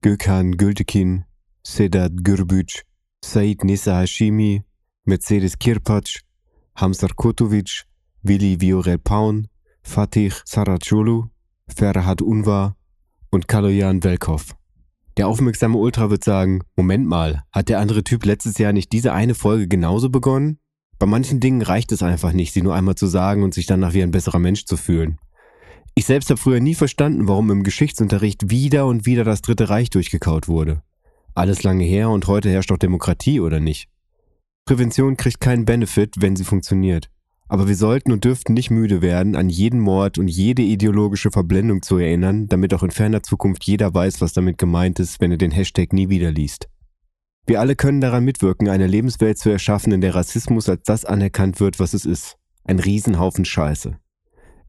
Gökhan Gültekin, Sedat Gürbüc, Said Nisa Hashimi, Mercedes Kirpac, Hamzar Kotovic, Willi Viorel Paun, Fatih Saracolu, Ferhat Unvar und Kaloyan Velkov. Der aufmerksame Ultra wird sagen, Moment mal, hat der andere Typ letztes Jahr nicht diese eine Folge genauso begonnen? Bei manchen Dingen reicht es einfach nicht, sie nur einmal zu sagen und sich danach wie ein besserer Mensch zu fühlen. Ich selbst habe früher nie verstanden, warum im Geschichtsunterricht wieder und wieder das Dritte Reich durchgekaut wurde. Alles lange her und heute herrscht doch Demokratie, oder nicht? Prävention kriegt keinen Benefit, wenn sie funktioniert. Aber wir sollten und dürften nicht müde werden, an jeden Mord und jede ideologische Verblendung zu erinnern, damit auch in ferner Zukunft jeder weiß, was damit gemeint ist, wenn er den Hashtag nie wieder liest. Wir alle können daran mitwirken, eine Lebenswelt zu erschaffen, in der Rassismus als das anerkannt wird, was es ist. Ein Riesenhaufen Scheiße.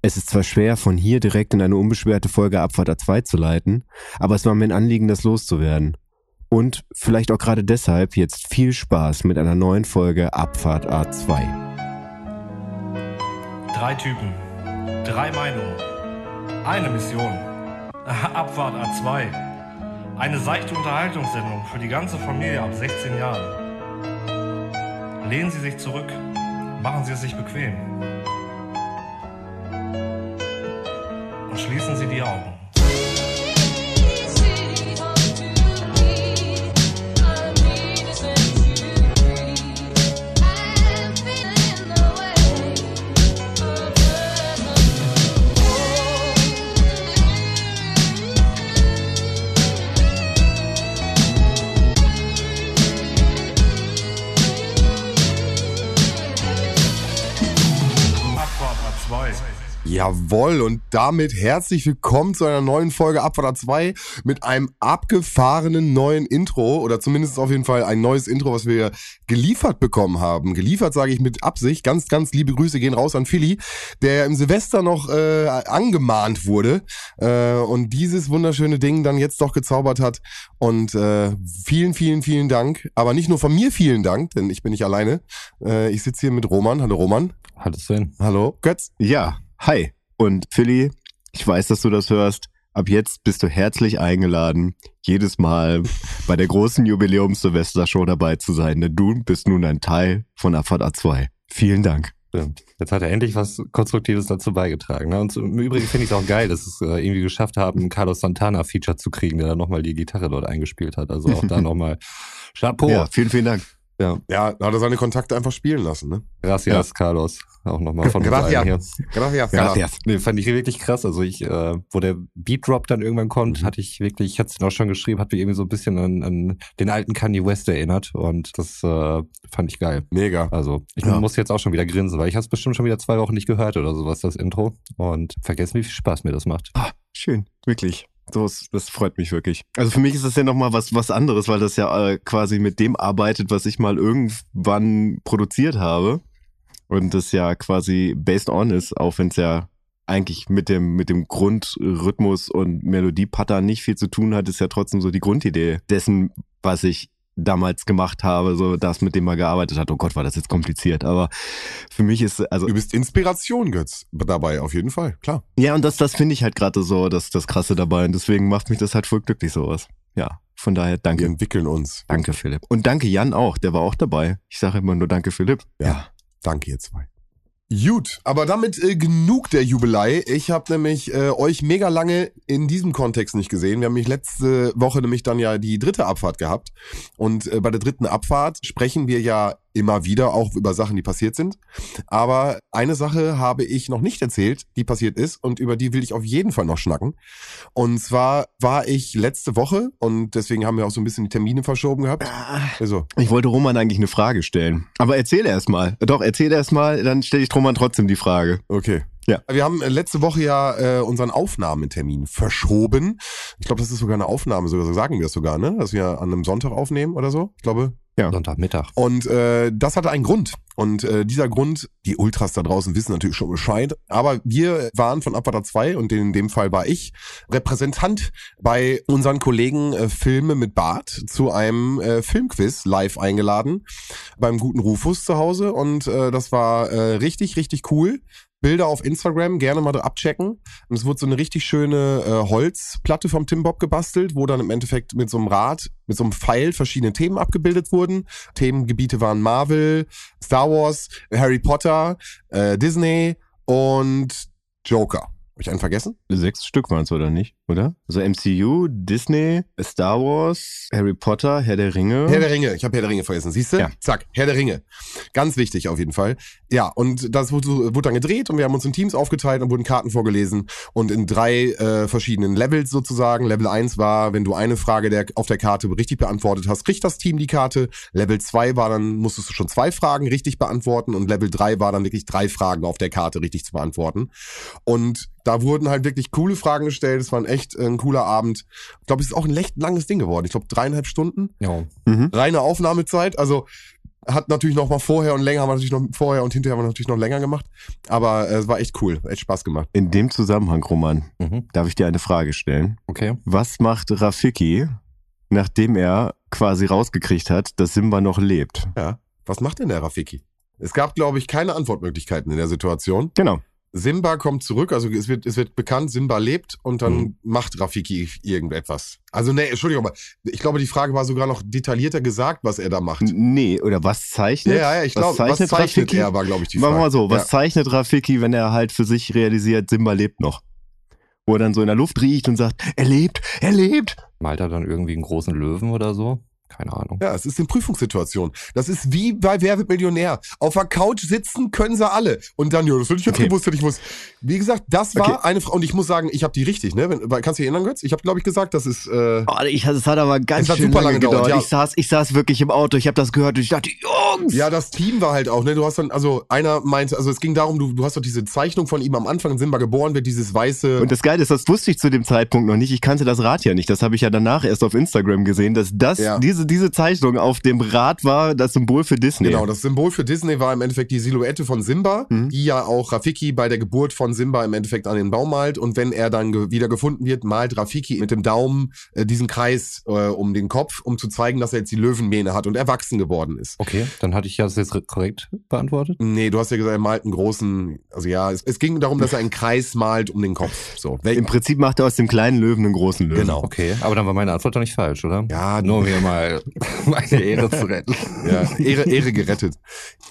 Es ist zwar schwer, von hier direkt in eine unbeschwerte Folge Abfahrt A2 zu leiten, aber es war mir ein Anliegen, das loszuwerden. Und vielleicht auch gerade deshalb jetzt viel Spaß mit einer neuen Folge Abfahrt A2. Drei Typen, drei Meinungen, eine Mission. Abfahrt A2. Eine seichte Unterhaltungssendung für die ganze Familie ab 16 Jahren. Lehnen Sie sich zurück, machen Sie es sich bequem. Schließen Sie die Augen. Jawohl, und damit herzlich willkommen zu einer neuen Folge Abfahrt 2 mit einem abgefahrenen neuen Intro oder zumindest auf jeden Fall ein neues Intro, was wir geliefert bekommen haben. Geliefert sage ich mit Absicht. Ganz, ganz liebe Grüße gehen raus an Philly, der im Silvester noch äh, angemahnt wurde äh, und dieses wunderschöne Ding dann jetzt doch gezaubert hat. Und äh, vielen, vielen, vielen Dank. Aber nicht nur von mir vielen Dank, denn ich bin nicht alleine. Äh, ich sitze hier mit Roman. Hallo Roman. Hallo Sven. Hallo Götz. Ja, hi. Und Philly, ich weiß, dass du das hörst. Ab jetzt bist du herzlich eingeladen, jedes Mal bei der großen Jubiläums-Silvester-Show dabei zu sein, denn du bist nun ein Teil von Abfahrt A2. Vielen Dank. Jetzt hat er endlich was Konstruktives dazu beigetragen. Ne? Und im Übrigen finde ich es auch geil, dass es äh, irgendwie geschafft haben, Carlos Santana-Feature zu kriegen, der dann nochmal die Gitarre dort eingespielt hat. Also auch da nochmal Chapeau. Ja, vielen, vielen Dank. Ja. Ja, da hat er seine Kontakte einfach spielen lassen, ne? Gracias, Carlos. Auch nochmal von allen hier. Gracias. Gracias. Nee, fand ich wirklich krass. Also ich, äh, wo der Beat Drop dann irgendwann kommt, Mhm. hatte ich wirklich, ich hatte es auch schon geschrieben, hat mich irgendwie so ein bisschen an, an den alten Kanye West erinnert und das äh, fand ich geil. Mega. Also ich Ja. muss jetzt auch schon wieder grinsen, weil ich habe es bestimmt schon wieder zwei Wochen nicht gehört oder sowas, das Intro. Und vergessen, wie viel Spaß mir das macht. Ah, schön, wirklich. So, das, freut mich wirklich. Also für mich ist das ja nochmal was, was anderes, weil das ja äh, quasi mit dem arbeitet, was ich mal irgendwann produziert habe. Und das ja quasi based on ist, auch wenn es ja eigentlich mit dem, mit dem Grundrhythmus und Melodie-Pattern nicht viel zu tun hat, ist ja trotzdem so die Grundidee dessen, was ich damals gemacht habe, so das, mit dem man gearbeitet hat. Oh Gott, war das jetzt kompliziert. Aber für mich ist, also Du bist Inspiration, Götz, dabei, auf jeden Fall, klar. ja, und das, das finde ich halt gerade so das, das Krasse dabei. Und deswegen macht mich das halt voll glücklich, sowas. Ja, von daher Wir danke. entwickeln uns. Danke, Philipp. Und danke Jan auch, der war auch dabei. Ich sage immer nur danke, Philipp. Ja. Danke, ihr zwei. Gut, aber damit äh, genug der Jubelei. Ich habe nämlich äh, euch mega lange in diesem Kontext nicht gesehen. Wir haben mich letzte Woche nämlich dann ja die dritte Abfahrt gehabt. Und äh, bei der dritten Abfahrt sprechen wir ja immer wieder auch über Sachen, die passiert sind. Aber eine Sache habe ich noch nicht erzählt, die passiert ist und über die will ich auf jeden Fall noch schnacken. Und zwar war ich letzte Woche und deswegen haben wir auch so ein bisschen die Termine verschoben gehabt. Also, Ich wollte Roman eigentlich eine Frage stellen. Aber erzähl erst mal. Doch, erzähl erst mal, dann stelle ich Roman trotzdem die Frage. Okay. Ja. Wir haben letzte Woche ja äh, unseren Aufnahmetermin verschoben. Ich glaube, das ist sogar eine Aufnahme, sogar so sagen wir es sogar, ne? Dass wir an einem Sonntag aufnehmen oder so. Ich glaube. Ja. Sonntagmittag. Und äh, das hatte einen Grund. Und äh, dieser Grund, die Ultras da draußen wissen natürlich schon Bescheid, aber wir waren von Abwärter 2 und in dem Fall war ich Repräsentant bei unseren Kollegen äh, Filme mit Bart zu einem äh, Filmquiz live eingeladen beim guten Rufus zu Hause und äh, das war äh, richtig, richtig cool. Bilder auf Instagram, gerne mal abchecken. Es wurde so eine richtig schöne äh, Holzplatte vom Tim Bob gebastelt, wo dann im Endeffekt mit so einem Rad, mit so einem Pfeil verschiedene Themen abgebildet wurden. Themengebiete waren Marvel, Star Wars, Harry Potter, äh, Disney und Joker. Habe ich einen vergessen? Sechs Stück waren es, oder nicht? Oder? Also MCU, Disney, Star Wars, Harry Potter, Herr der Ringe. Herr der Ringe, ich habe Herr der Ringe vergessen, siehst du? Ja. Zack, Herr der Ringe. Ganz wichtig auf jeden Fall. Ja, und das wurde, wurde dann gedreht und wir haben uns in Teams aufgeteilt und wurden Karten vorgelesen und in drei äh, verschiedenen Levels sozusagen. Level 1 war, wenn du eine Frage der, auf der Karte richtig beantwortet hast, kriegt das Team die Karte. Level 2 war dann, musstest du schon zwei Fragen richtig beantworten und Level 3 war dann wirklich drei Fragen auf der Karte richtig zu beantworten. Und da wurden halt wirklich coole Fragen gestellt. Es war ein echt äh, ein cooler Abend. Ich glaube, es ist auch ein echt langes Ding geworden. Ich glaube, dreieinhalb Stunden. Ja. Mhm. Reine Aufnahmezeit. Also hat natürlich noch mal vorher und länger, haben wir natürlich noch vorher und hinterher haben wir natürlich noch länger gemacht. Aber äh, es war echt cool. Echt Spaß gemacht. In dem Zusammenhang, Roman, Mhm. darf ich dir eine Frage stellen. Okay. Was macht Rafiki, nachdem er quasi rausgekriegt hat, dass Simba noch lebt? Ja. Was macht denn der Rafiki? Es gab, glaube ich, keine Antwortmöglichkeiten in der Situation. Genau. Simba kommt zurück, also es wird, es wird bekannt, Simba lebt und dann Mhm. macht Rafiki irgendetwas. Also nee, Entschuldigung, aber ich glaube, die Frage war sogar noch detaillierter gesagt, was er da macht. Nee, oder was zeichnet? Ja, ja, ich glaube, was zeichnet, Rafiki? er, war, glaube ich, die Machen Frage. wir mal so, was Ja. zeichnet Rafiki, wenn er halt für sich realisiert, Simba lebt noch? Wo er dann so in der Luft riecht und sagt, er lebt, er lebt. Malt er dann irgendwie einen großen Löwen oder so? Keine Ahnung. Ja, es ist eine Prüfungssituation. Das ist wie bei Wer wird Millionär. Auf der Couch sitzen können sie alle. Und dann, ja, das hätte ich jetzt Okay. gewusst, hätte ich muss. Wie gesagt, das war Okay. eine Frage. Und ich muss sagen, ich habe die richtig, ne? Wenn, kannst du dich erinnern, Götz? Ich habe, glaube ich, gesagt, das ist. Äh, Oh, ich, es hat aber ganz schön super lange lange gedauert, gedauert. ja. Ich, saß, ich saß wirklich im Auto, ich habe das gehört und ich dachte, Jungs! ja, das Team war halt auch, ne? Du hast dann, also einer meinte, also es ging darum, du, du hast doch diese Zeichnung von ihm am Anfang, Simba geboren wird, dieses weiße. Und das Geile ist, das wusste ich zu dem Zeitpunkt noch nicht. Ich kannte das Rad ja nicht. Das habe ich ja danach erst auf Instagram gesehen, dass das, Ja. diese, diese Zeichnung auf dem Rad war, das Symbol für Disney. Genau, das Symbol für Disney war im Endeffekt die Silhouette von Simba, Mhm. die ja auch Rafiki bei der Geburt von Simba im Endeffekt an den Baum malt. Und wenn er dann ge wieder gefunden wird, malt Rafiki mit dem Daumen äh, diesen Kreis äh, um den Kopf, um zu zeigen, dass er jetzt die Löwenmähne hat und erwachsen geworden ist. Okay, dann hatte ich das jetzt re- korrekt beantwortet. Nee, du hast ja gesagt, er malt einen großen, also ja, es, es ging darum, dass er einen Kreis malt um den Kopf. So. Im Prinzip macht er aus dem kleinen Löwen einen großen Löwen. Genau. Okay, aber dann war meine Antwort doch nicht falsch, oder? Ja, Nur um hier mal meine Ehre zu retten. Ja, Ehre, Ehre gerettet.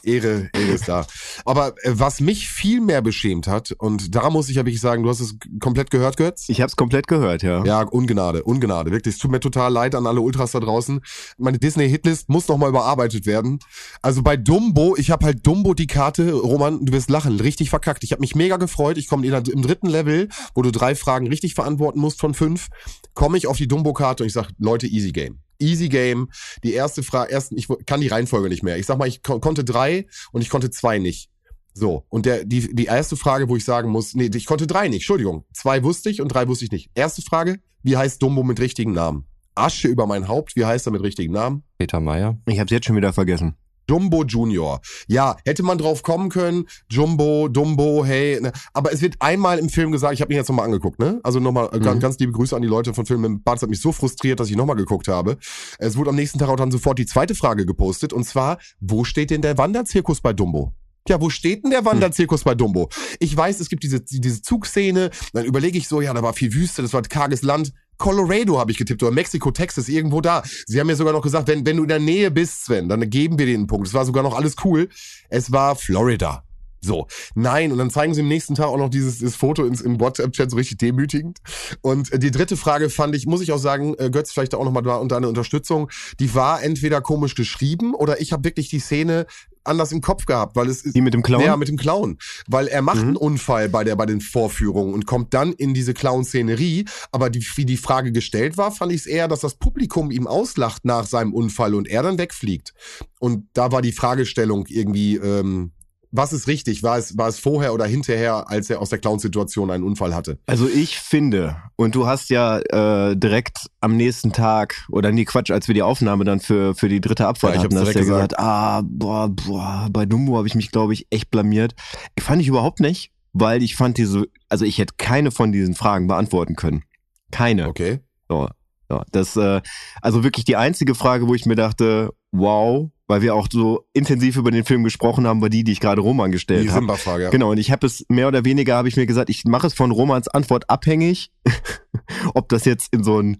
Ehre, Ehre ist da. Aber äh, was mich viel mehr beschämt hat, und da muss ich ja wirklich sagen, du hast es komplett gehört, Götz? Ich habe es komplett gehört, ja. Ja, Ungnade, Ungnade. Wirklich, es tut mir total leid an alle Ultras da draußen. Meine Disney-Hitlist muss noch mal überarbeitet werden. Also bei Dumbo, ich habe halt Dumbo die Karte, Roman, du wirst lachen, richtig verkackt. Ich habe mich mega gefreut. Ich komme im dritten Level, wo du drei Fragen richtig verantworten musst von fünf, komme ich auf die Dumbo-Karte und ich sag, Leute, easy game. Easy Game. Die erste Frage, ersten, ich kann die Reihenfolge nicht mehr. Ich sag mal, ich ko konnte drei und ich konnte zwei nicht. So, und der, die, die erste Frage, wo ich sagen muss, nee, ich konnte drei nicht, Entschuldigung. Zwei wusste ich und drei wusste ich nicht. Erste Frage, wie heißt Dumbo mit richtigen Namen? Asche über mein Haupt, wie heißt er mit richtigen Namen? Peter Meyer. Ich habe es jetzt schon wieder vergessen. Jumbo Junior. Ja, hätte man drauf kommen können, Jumbo, Dumbo, hey, ne? aber es wird einmal im Film gesagt, ich habe ihn jetzt nochmal angeguckt, ne? Also nochmal äh, ganz, ganz liebe Grüße an die Leute von Film im Bad, es hat mich so frustriert, dass ich nochmal geguckt habe. Es wurde am nächsten Tag auch dann sofort die zweite Frage gepostet und zwar, wo steht denn der Wanderzirkus bei Dumbo? Ja, wo steht denn der Wanderzirkus bei Dumbo? Ich weiß, es gibt diese, diese Zugszene, dann überlege ich so, ja, da war viel Wüste, das war karges Land. Colorado habe ich getippt oder Mexiko, Texas, irgendwo da. Sie haben mir sogar noch gesagt, wenn, wenn du in der Nähe bist, Sven, dann geben wir dir einen Punkt. Es war sogar noch alles cool. Es war Florida. So, nein, und dann zeigen sie am nächsten Tag auch noch dieses, dieses Foto ins, im WhatsApp-Chat so richtig demütigend. Und äh, die dritte Frage fand ich, muss ich auch sagen, äh, Götz, vielleicht auch nochmal da unter eine Unterstützung, die war entweder komisch geschrieben oder ich habe wirklich die Szene anders im Kopf gehabt, weil es ist. Die mit dem Clown? Ja, mit dem Clown. Weil er macht Mhm. einen Unfall bei der, bei den Vorführungen und kommt dann in diese Clown-Szenerie. Aber die, wie die Frage gestellt war, fand ich es eher, dass das Publikum ihm auslacht nach seinem Unfall und er dann wegfliegt. Und da war die Fragestellung irgendwie, ähm, was ist richtig? War es, war es vorher oder hinterher, als er aus der Clown-Situation einen Unfall hatte? Also ich finde, und du hast ja äh, direkt am nächsten Tag, oder nee, Quatsch, als wir die Aufnahme dann für, für die dritte Abfahrt Ja, ich hatten, hast du ja gesagt, ah, boah, boah, bei Dumbo habe ich mich, glaube ich, echt blamiert. Ich fand ich überhaupt nicht, weil ich fand diese, also ich hätte keine von diesen Fragen beantworten können. Keine. Okay. So, so. Das, äh, also wirklich die einzige Frage, wo ich mir dachte, wow, weil wir auch so intensiv über den Film gesprochen haben, war die, die ich gerade Roman gestellt Die habe. Simba-Frage, ja. Genau, und ich habe es mehr oder weniger, habe ich mir gesagt, ich mache es von Romans Antwort abhängig, ob das jetzt in so ein,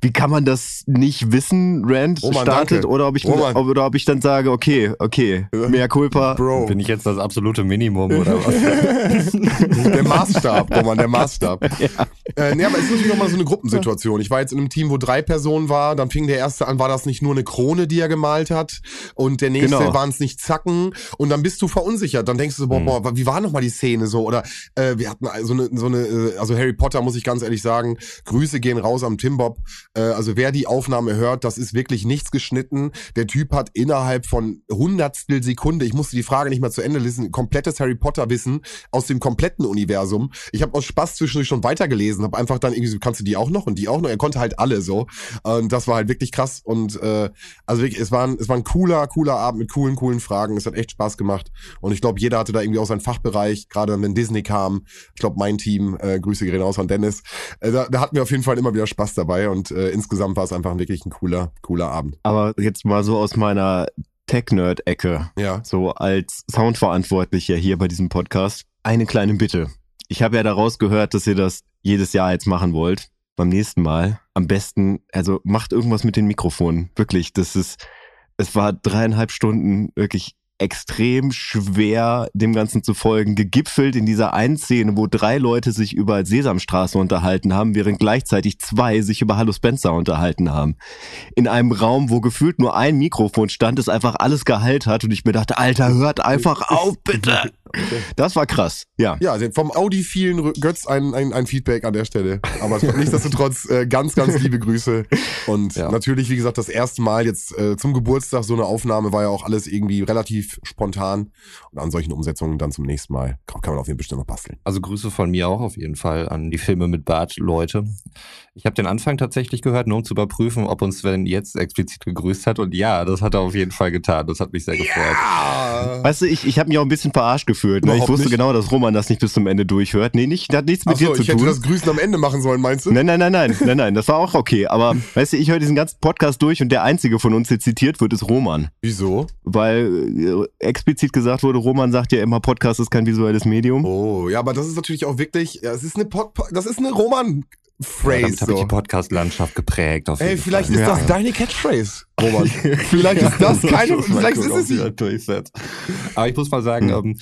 wie kann man das nicht wissen, Rand Roman, startet, danke. oder ob ich Roman. ob, oder ob ich dann sage, okay, okay, mehr Culpa. Bro, Bin ich jetzt das absolute Minimum oder was? der Maßstab, Roman, der Maßstab. Äh, nee, aber es ist natürlich nochmal so eine Gruppensituation. Ich war jetzt in einem Team, wo drei Personen war, dann fing der erste an, war das nicht nur eine Krone, die er gemalt hat und der nächste Genau. waren es nicht Zacken und dann bist du verunsichert. Dann denkst du so, boah, Mhm. boah, wie war nochmal die Szene so? Oder äh, wir hatten so eine, so eine, äh, also Harry Potter, muss ich ganz ehrlich sagen, Grüße gehen raus am Tim Bob. Äh, also wer die Aufnahme hört, das ist wirklich nichts geschnitten. Der Typ hat innerhalb von Hundertstel Sekunde, ich musste die Frage nicht mal zu Ende lesen, komplettes Harry Potter Wissen aus dem kompletten Universum. Ich habe aus Spaß zwischendurch schon weitergelesen, habe einfach dann irgendwie so, kannst du die auch noch und die auch noch? Er konnte halt alle so. Und das war halt wirklich krass. Und äh, also wirklich, es war, ein, es war ein cooler, cooler Abend mit coolen, coolen Fragen. Es hat echt Spaß gemacht. Und ich glaube, jeder hatte da irgendwie auch seinen Fachbereich, gerade wenn Disney kam. Ich glaube, mein Team, äh, Grüße gehen raus an Dennis. Äh, da, da hatten wir auf jeden Fall immer wieder Spaß dabei. Und äh, insgesamt war es einfach wirklich ein cooler, cooler Abend. Aber jetzt mal so aus meiner Tech-Nerd-Ecke, Ja. so als Soundverantwortlicher hier bei diesem Podcast, eine kleine Bitte. Ich habe ja daraus gehört, dass ihr das jedes Jahr jetzt machen wollt. Beim nächsten Mal am besten, also macht irgendwas mit den Mikrofonen. Wirklich, das ist, es war dreieinhalb Stunden wirklich extrem schwer, dem Ganzen zu folgen, gegipfelt in dieser einen Szene, wo drei Leute sich über Sesamstraße unterhalten haben, während gleichzeitig zwei sich über Hallo Spencer unterhalten haben. In einem Raum, wo gefühlt nur ein Mikrofon stand, es einfach alles geheilt hat und ich mir dachte, Alter, hört einfach auf, bitte. Das war krass, ja. Ja, also vom Audi-vielen Rü- Götz ein, ein, ein Feedback an der Stelle. Aber nichtsdestotrotz äh, ganz, ganz liebe Grüße. Und Ja. natürlich, wie gesagt, das erste Mal jetzt äh, zum Geburtstag so eine Aufnahme war ja auch alles irgendwie relativ spontan. Und an solchen Umsetzungen dann zum nächsten Mal kann kann man auf jeden Fall bestimmt noch basteln. Also Grüße von mir auch auf jeden Fall an die Filme mit Bart Leute. Ich habe den Anfang tatsächlich gehört, nur um zu überprüfen, ob uns Sven jetzt explizit gegrüßt hat. Und ja, das hat er auf jeden Fall getan. Das hat mich sehr gefreut. Ja! Weißt du, ich, ich habe mich auch ein bisschen verarscht gefühlt. Ne? Ich wusste nicht. genau, dass Roman das nicht bis zum Ende durchhört. Nee, nicht, das hat nichts mit Achso, dir zu ich hätte tun. das Grüßen am Ende machen sollen, meinst du? Nein, nein, nein, nein, nein, nein, das war auch okay. Aber weißt du, ich höre diesen ganzen Podcast durch und der einzige von uns, der zitiert wird, ist Roman. Wieso? Weil äh, explizit gesagt wurde, Roman sagt ja immer, Podcast ist kein visuelles Medium. Oh, ja, aber das ist natürlich auch wirklich, ja, es ist eine, Pod, das ist eine Ja, Roman-Phrase. damit habe ich so. die Podcast-Landschaft geprägt. Auf Ey, vielleicht Fall. ist Ja. das deine Catchphrase, Roman. vielleicht ist das keine, vielleicht ist es sie. Aber ich muss mal sagen, Hm. ähm,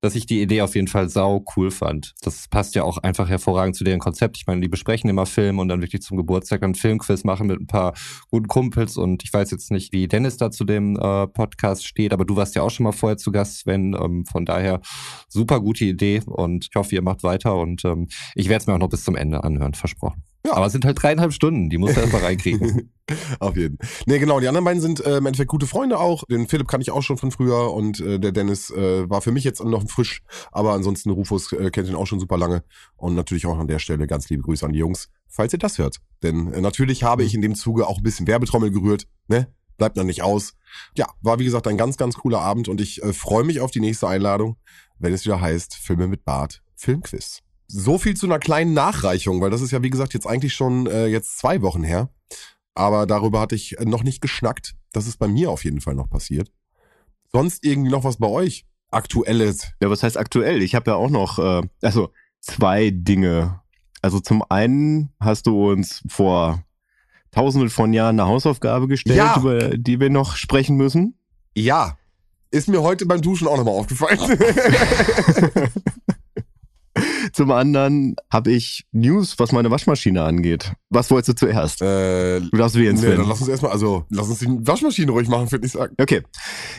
dass ich die Idee auf jeden Fall sau cool fand. Das passt ja auch einfach hervorragend zu deren Konzept. Ich meine, die besprechen immer Film und dann wirklich zum Geburtstag einen Filmquiz machen mit ein paar guten Kumpels. Und ich weiß jetzt nicht, wie Dennis da zu dem äh, Podcast steht, aber du warst ja auch schon mal vorher zu Gast, Sven. Ähm, von daher super gute Idee und ich hoffe, ihr macht weiter und ähm, ich werde es mir auch noch bis zum Ende anhören, versprochen. Ja. Aber es sind halt dreieinhalb Stunden, die musst du erst mal reinkriegen. Auf jeden. Nee, genau, die anderen beiden sind äh, im Endeffekt gute Freunde auch. Den Philipp kann ich auch schon von früher und äh, der Dennis äh, war für mich jetzt noch frisch, aber ansonsten Rufus äh, kennt ihn auch schon super lange. Und natürlich auch an der Stelle ganz liebe Grüße an die Jungs, falls ihr das hört. Denn äh, natürlich habe ich in dem Zuge auch ein bisschen Werbetrommel gerührt, ne? Bleibt noch nicht aus. Ja, war wie gesagt ein ganz, ganz cooler Abend und ich äh, freue mich auf die nächste Einladung, wenn es wieder heißt Filme mit Bart, Filmquiz. So viel zu einer kleinen Nachreichung, weil das ist ja wie gesagt jetzt eigentlich schon äh, jetzt zwei Wochen her. Aber darüber hatte ich noch nicht geschnackt. Das ist bei mir auf jeden Fall noch passiert. Sonst irgendwie noch was bei euch? Aktuelles. Ja, was heißt aktuell? Ich habe ja auch noch, äh, also zwei Dinge. Also zum einen hast du uns vor tausenden von Jahren eine Hausaufgabe gestellt, Ja. über die wir noch sprechen müssen. Ja. Ist mir heute beim Duschen auch nochmal aufgefallen. Zum anderen habe ich News, was meine Waschmaschine angeht. Was wolltest du zuerst? äh, Du darfst wählen, nee, Sven. dann lass uns erstmal, also lass uns die Waschmaschine ruhig machen, würde ich sagen. Okay.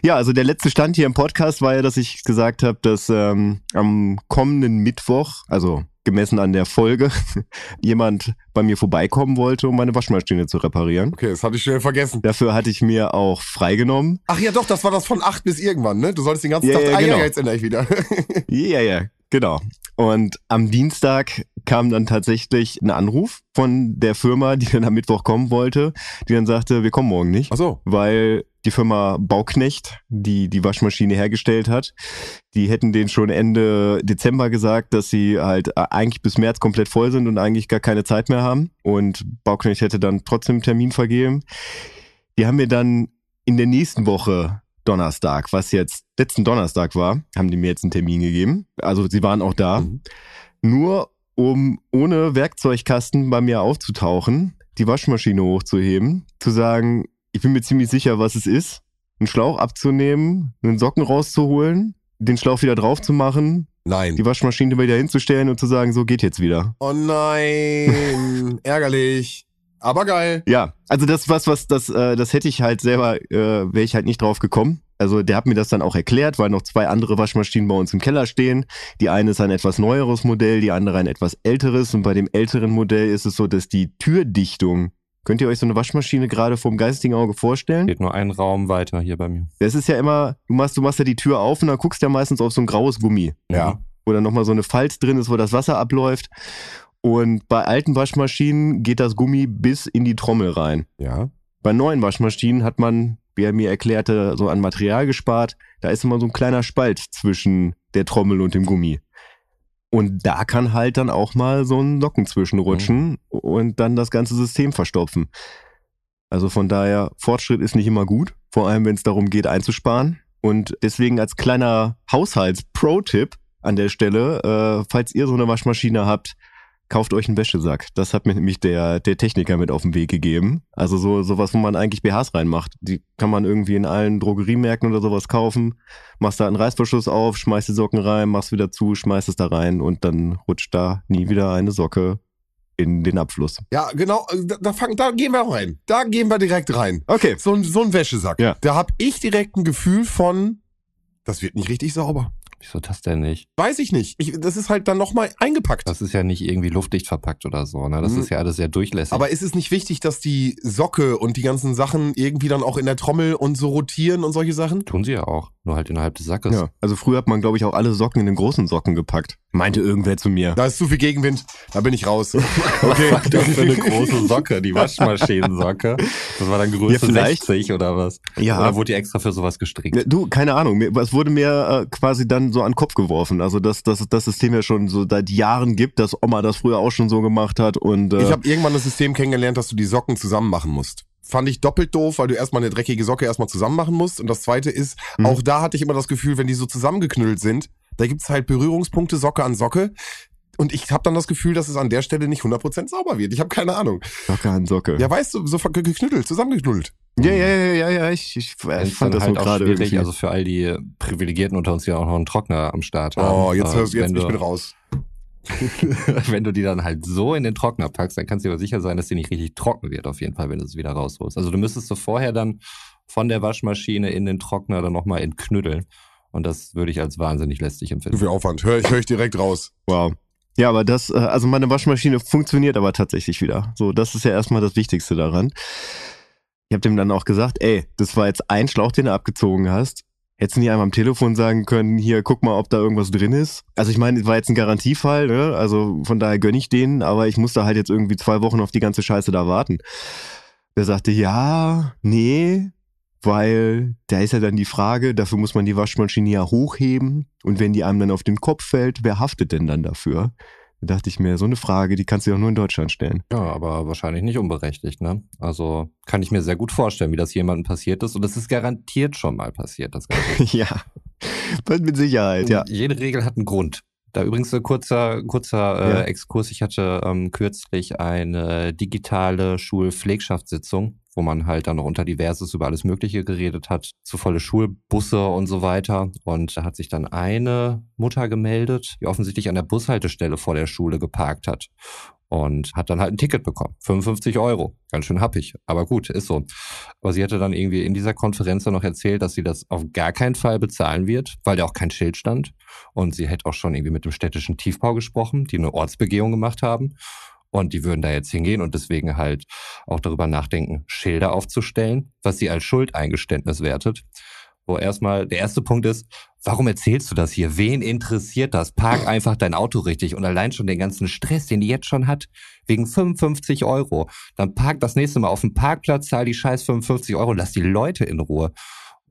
Ja, also der letzte Stand hier im Podcast war ja, dass ich gesagt habe, dass ähm, am kommenden Mittwoch, also gemessen an der Folge, jemand bei mir vorbeikommen wollte, um meine Waschmaschine zu reparieren. Okay, das hatte ich schnell vergessen. Dafür hatte ich mir auch freigenommen. Ach ja, doch, das war das von acht bis irgendwann, ne? Du solltest den ganzen Ja, Tag. ja, ah genau. ja, jetzt ändere ich wieder. Ja, ja, genau. Und am Dienstag kam dann tatsächlich ein Anruf von der Firma, die dann am Mittwoch kommen wollte, die dann sagte, wir kommen morgen nicht. Ach so. weil die Firma Bauknecht, die die Waschmaschine hergestellt hat, die hätten denen schon Ende Dezember gesagt, dass sie halt äh, eigentlich bis März komplett voll sind und eigentlich gar keine Zeit mehr haben. Und Bauknecht hätte dann trotzdem einen Termin vergeben. Die haben mir dann in der nächsten Woche Donnerstag, was jetzt letzten Donnerstag war, haben die mir jetzt einen Termin gegeben. Also sie waren auch da. Mhm. Nur um ohne Werkzeugkasten bei mir aufzutauchen, die Waschmaschine hochzuheben, zu sagen, ich bin mir ziemlich sicher, was es ist, einen Schlauch abzunehmen, einen Socken rauszuholen, den Schlauch wieder drauf zu machen, Nein. die Waschmaschine wieder hinzustellen und zu sagen, so geht jetzt wieder. Oh nein, ärgerlich. Aber geil. Ja, also das was was das äh, das hätte ich halt selber äh, wäre ich halt nicht drauf gekommen. Also der hat mir das dann auch erklärt, weil noch zwei andere Waschmaschinen bei uns im Keller stehen. Die eine ist ein etwas neueres Modell, die andere ein etwas älteres und bei dem älteren Modell ist es so, dass die Türdichtung Könnt ihr euch so eine Waschmaschine gerade vom geistigen Auge vorstellen? Geht nur einen Raum weiter hier bei mir. Das ist ja immer, du machst, du machst ja die Tür auf und dann guckst ja meistens auf so ein graues Gummi. Ja. Wo dann nochmal so eine Falz drin ist, wo das Wasser abläuft. Und bei alten Waschmaschinen geht das Gummi bis in die Trommel rein. Ja. Bei neuen Waschmaschinen hat man, wie er mir erklärte, so an Material gespart. Da ist immer so ein kleiner Spalt zwischen der Trommel und dem Gummi. Und da kann halt dann auch mal so ein Socken zwischenrutschen und dann das ganze System verstopfen. Also von daher, Fortschritt ist nicht immer gut, vor allem wenn es darum geht, einzusparen. Und deswegen als kleiner Haushalts-Pro-Tipp an der Stelle, äh, falls ihr so eine Waschmaschine habt, kauft euch einen Wäschesack. Das hat mir nämlich der, der Techniker mit auf den Weg gegeben. Also so sowas, wo man eigentlich BHs reinmacht. Die kann man irgendwie in allen Drogeriemärkten oder sowas kaufen. Machst da einen Reißverschluss auf, schmeißt die Socken rein, machst wieder zu, schmeißt es da rein und dann rutscht da nie wieder eine Socke in den Abfluss. Ja, genau. Da, da, fang, da gehen wir rein. Da gehen wir direkt rein. Okay. So, ein- so ein Wäschesack. Ja. Da hab ich direkt ein Gefühl von, das wird nicht richtig sauber. Wieso das denn nicht? Weiß ich nicht. Ich, das ist halt dann nochmal eingepackt. Das ist ja nicht irgendwie luftdicht verpackt oder so, ne? Das Mhm. ist ja alles sehr durchlässig. Aber ist es nicht wichtig, dass die Socke und die ganzen Sachen irgendwie dann auch in der Trommel und so rotieren und solche Sachen? Tun sie ja auch. Nur halt innerhalb des Sackes. Ja. Also früher hat man, glaube ich, auch alle Socken in den großen Socken gepackt. Meinte irgendwer zu mir. Da ist zu viel Gegenwind. Da bin ich raus. Okay. Was das für eine große Socke, die Waschmaschinensocke. Das war dann Größe Ja, vielleicht. 60 oder was? Ja. Oder wurde die extra für sowas gestrickt? Ja, Du, keine Ahnung. Es wurde mir äh, quasi dann so an den Kopf geworfen. Also, dass, dass das System ja schon so seit Jahren gibt, dass Oma das früher auch schon so gemacht hat. Und äh, Ich habe irgendwann das System kennengelernt, dass du die Socken zusammen machen musst. Fand ich doppelt doof, weil du erstmal eine dreckige Socke erstmal zusammen machen musst. Und das zweite ist, Mhm. auch da hatte ich immer das Gefühl, wenn die so zusammengeknüllt sind, da gibt's halt Berührungspunkte Socke an Socke. Und ich habe dann das Gefühl, dass es an der Stelle nicht 100% sauber wird. Ich habe keine Ahnung. Socke an Socke. Ja, weißt du, so geknüttelt, zusammengeknüllt. ja, ja, ja, ja, ja. Ich, ich, ich fand dann das halt so auch gerade schwierig, irgendwie. also für all die Privilegierten unter uns, die auch noch einen Trockner am Start haben. Oh, jetzt Äh, hörst du, jetzt ich bin raus. wenn du die dann halt so in den Trockner packst, dann kannst du dir aber sicher sein, dass die nicht richtig trocken wird, auf jeden Fall, wenn du es wieder rausholst. Also du müsstest so vorher dann von der Waschmaschine in den Trockner dann nochmal entknüddeln. Und das würde ich als wahnsinnig lästig Zu empfinden. viel Aufwand. Hör ich, hör ich direkt raus. Wow. Ja, aber das, äh, also meine Waschmaschine funktioniert aber tatsächlich wieder. So, das ist ja erstmal das Wichtigste daran. Ich habe dem dann auch gesagt, ey, das war jetzt ein Schlauch, den du abgezogen hast. Hättest du nicht einmal am Telefon sagen können, hier, guck mal, ob da irgendwas drin ist. Also ich meine, war jetzt ein Garantiefall, ne? Also von daher gönn ich denen, aber ich musste halt jetzt irgendwie zwei Wochen auf die ganze Scheiße da warten. Der sagte, ja, nee, weil da ist ja dann die Frage, dafür muss man die Waschmaschine ja hochheben und wenn die einem dann auf den Kopf fällt, wer haftet denn dann dafür? Da dachte ich mir, so eine Frage, die kannst du ja auch nur in Deutschland stellen. Ja, aber wahrscheinlich nicht unberechtigt, ne? Also kann ich mir sehr gut vorstellen, wie das jemandem passiert ist. Und das ist garantiert schon mal passiert, das Ganze. ja, mit Sicherheit, ja. Jede Regel hat einen Grund. Da übrigens ein kurzer, kurzer äh, Ja. Exkurs. Ich hatte ähm, kürzlich eine digitale Schulpflegschaftssitzung, wo man halt dann noch unter Diverses über alles Mögliche geredet hat, zu volle Schulbusse und so weiter. Und da hat sich dann eine Mutter gemeldet, die offensichtlich an der Bushaltestelle vor der Schule geparkt hat und hat dann halt ein Ticket bekommen. 55 Euro. Ganz schön happig. Aber gut, ist so. Aber sie hatte dann irgendwie in dieser Konferenz dann noch erzählt, dass sie das auf gar keinen Fall bezahlen wird, weil da auch kein Schild stand. Und sie hätte auch schon irgendwie mit dem städtischen Tiefbau gesprochen, die eine Ortsbegehung gemacht haben. Und die würden da jetzt hingehen und deswegen halt auch darüber nachdenken, Schilder aufzustellen, was sie als Schuldeingeständnis wertet. Wo erstmal der erste Punkt ist, warum erzählst du das hier? Wen interessiert das? Park einfach dein Auto richtig und allein schon den ganzen Stress, den die jetzt schon hat, wegen 55 Euro. Dann park das nächste Mal auf dem Parkplatz, zahl die scheiß 55 Euro, lass die Leute in Ruhe.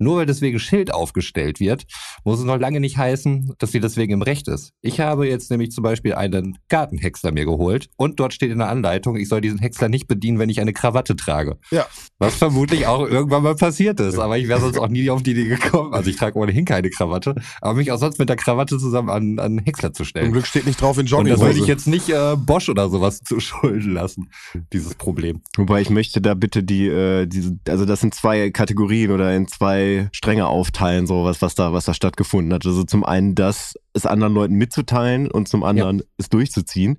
Nur weil deswegen Schild aufgestellt wird, muss es noch lange nicht heißen, dass sie deswegen im Recht ist. Ich habe jetzt nämlich zum Beispiel einen Gartenhäcksler mir geholt und dort steht in der Anleitung, ich soll diesen Häcksler nicht bedienen, wenn ich eine Krawatte trage. Ja. Was vermutlich auch irgendwann mal passiert ist, aber ich wäre sonst auch nie auf die Idee gekommen. Also ich trage ohnehin keine Krawatte, aber mich auch sonst mit der Krawatte zusammen an, an Häcksler zu stellen. Zum Glück steht nicht drauf in und das Jogginghose. würde ich jetzt nicht äh, Bosch oder sowas zu schulden lassen, dieses Problem. Wobei ich möchte da bitte die, äh, diese, also das sind zwei Kategorien oder in zwei Stränge aufteilen, so was, was da, was da stattgefunden hat. Also zum einen das, es anderen Leuten mitzuteilen und zum anderen es durchzuziehen.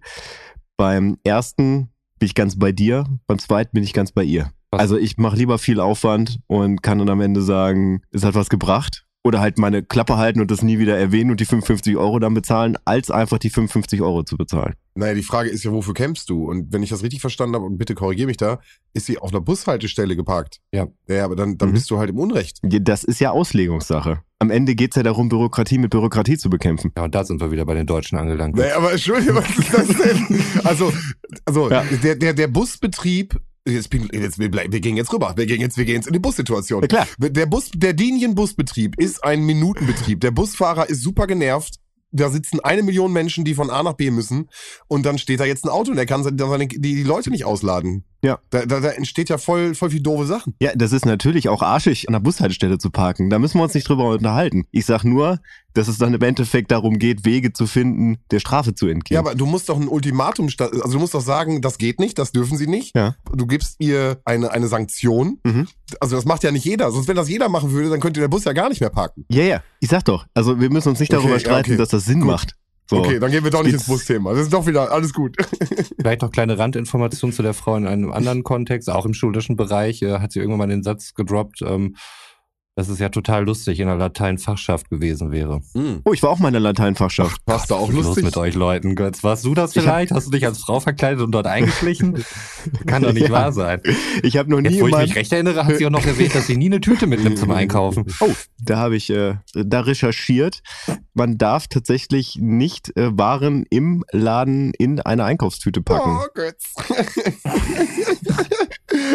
Beim ersten bin ich ganz bei dir, beim zweiten bin ich ganz bei ihr. Was? Also ich mache lieber viel Aufwand und kann dann am Ende sagen, es hat was gebracht. Oder halt meine Klappe halten und das nie wieder erwähnen und die 55 Euro dann bezahlen, als einfach die 55 Euro zu bezahlen. Naja, die Frage ist ja, wofür campst du? Und wenn ich das richtig verstanden habe, und bitte korrigiere mich da, ist sie auf einer Bushaltestelle geparkt. Ja. Ja, aber dann, dann Mhm. bist du halt im Unrecht. Ja, Das ist ja Auslegungssache. Am Ende geht's ja darum, Bürokratie mit Bürokratie zu bekämpfen. Ja, und da sind wir wieder bei den Deutschen angelangt. Naja, aber Entschuldigung, was ist das denn? Also, also Ja. der, der, der Busbetrieb, jetzt, jetzt, wir, wir gehen jetzt rüber, wir gehen jetzt, wir gehen jetzt in die Bussituation. Ja klar. Der Bus, der Linienbusbetrieb ist ein Minutenbetrieb. Der Busfahrer ist super genervt. Da sitzen eine Million Menschen, die von A nach B müssen. Und dann steht da jetzt ein Auto und er kann seine, die, die Leute nicht ausladen. Ja. Da, da, da entsteht ja voll, voll viel doofe Sachen. Ja, das ist natürlich auch arschig, an der Bushaltestelle zu parken. Da müssen wir uns nicht drüber unterhalten. Ich sag nur, dass es dann im Endeffekt darum geht, Wege zu finden, der Strafe zu entgehen. Ja, aber du musst doch ein Ultimatum, also du musst doch sagen, das geht nicht, das dürfen sie nicht. Ja. Du gibst ihr eine, eine Sanktion. Mhm. Also das macht ja nicht jeder. Sonst wenn das jeder machen würde, dann könnte der Bus ja gar nicht mehr parken. ja, ja. Ich sag doch, also wir müssen uns nicht darüber Okay, ja, streiten, okay. dass das Sinn Gut. macht. So. Okay, dann gehen wir doch nicht Jetzt- ins Busthema. Das ist doch wieder alles gut. Vielleicht noch kleine Randinformation zu der Frau in einem anderen Kontext, auch im schulischen Bereich, äh, hat sie irgendwann mal den Satz gedroppt, ähm, dass es ja total lustig in der Latein-Fachschaft gewesen wäre. Oh, ich war auch mal in der Lateinfachschaft. Warst du auch Was ist los lustig? mit euch Leuten, Götz? Warst du das Ich hab- vielleicht? Hast du dich als Frau verkleidet und dort eingeschlichen? Kann doch nicht Ja. wahr sein. Ich habe noch nie Jetzt, wo ich mich recht erinnere, hat sie auch noch erwähnt, dass sie nie eine Tüte mitnimmt zum Einkaufen. Oh, da habe ich äh, da recherchiert. Man darf tatsächlich nicht äh, Waren im Laden in eine Einkaufstüte packen. Oh, Götz.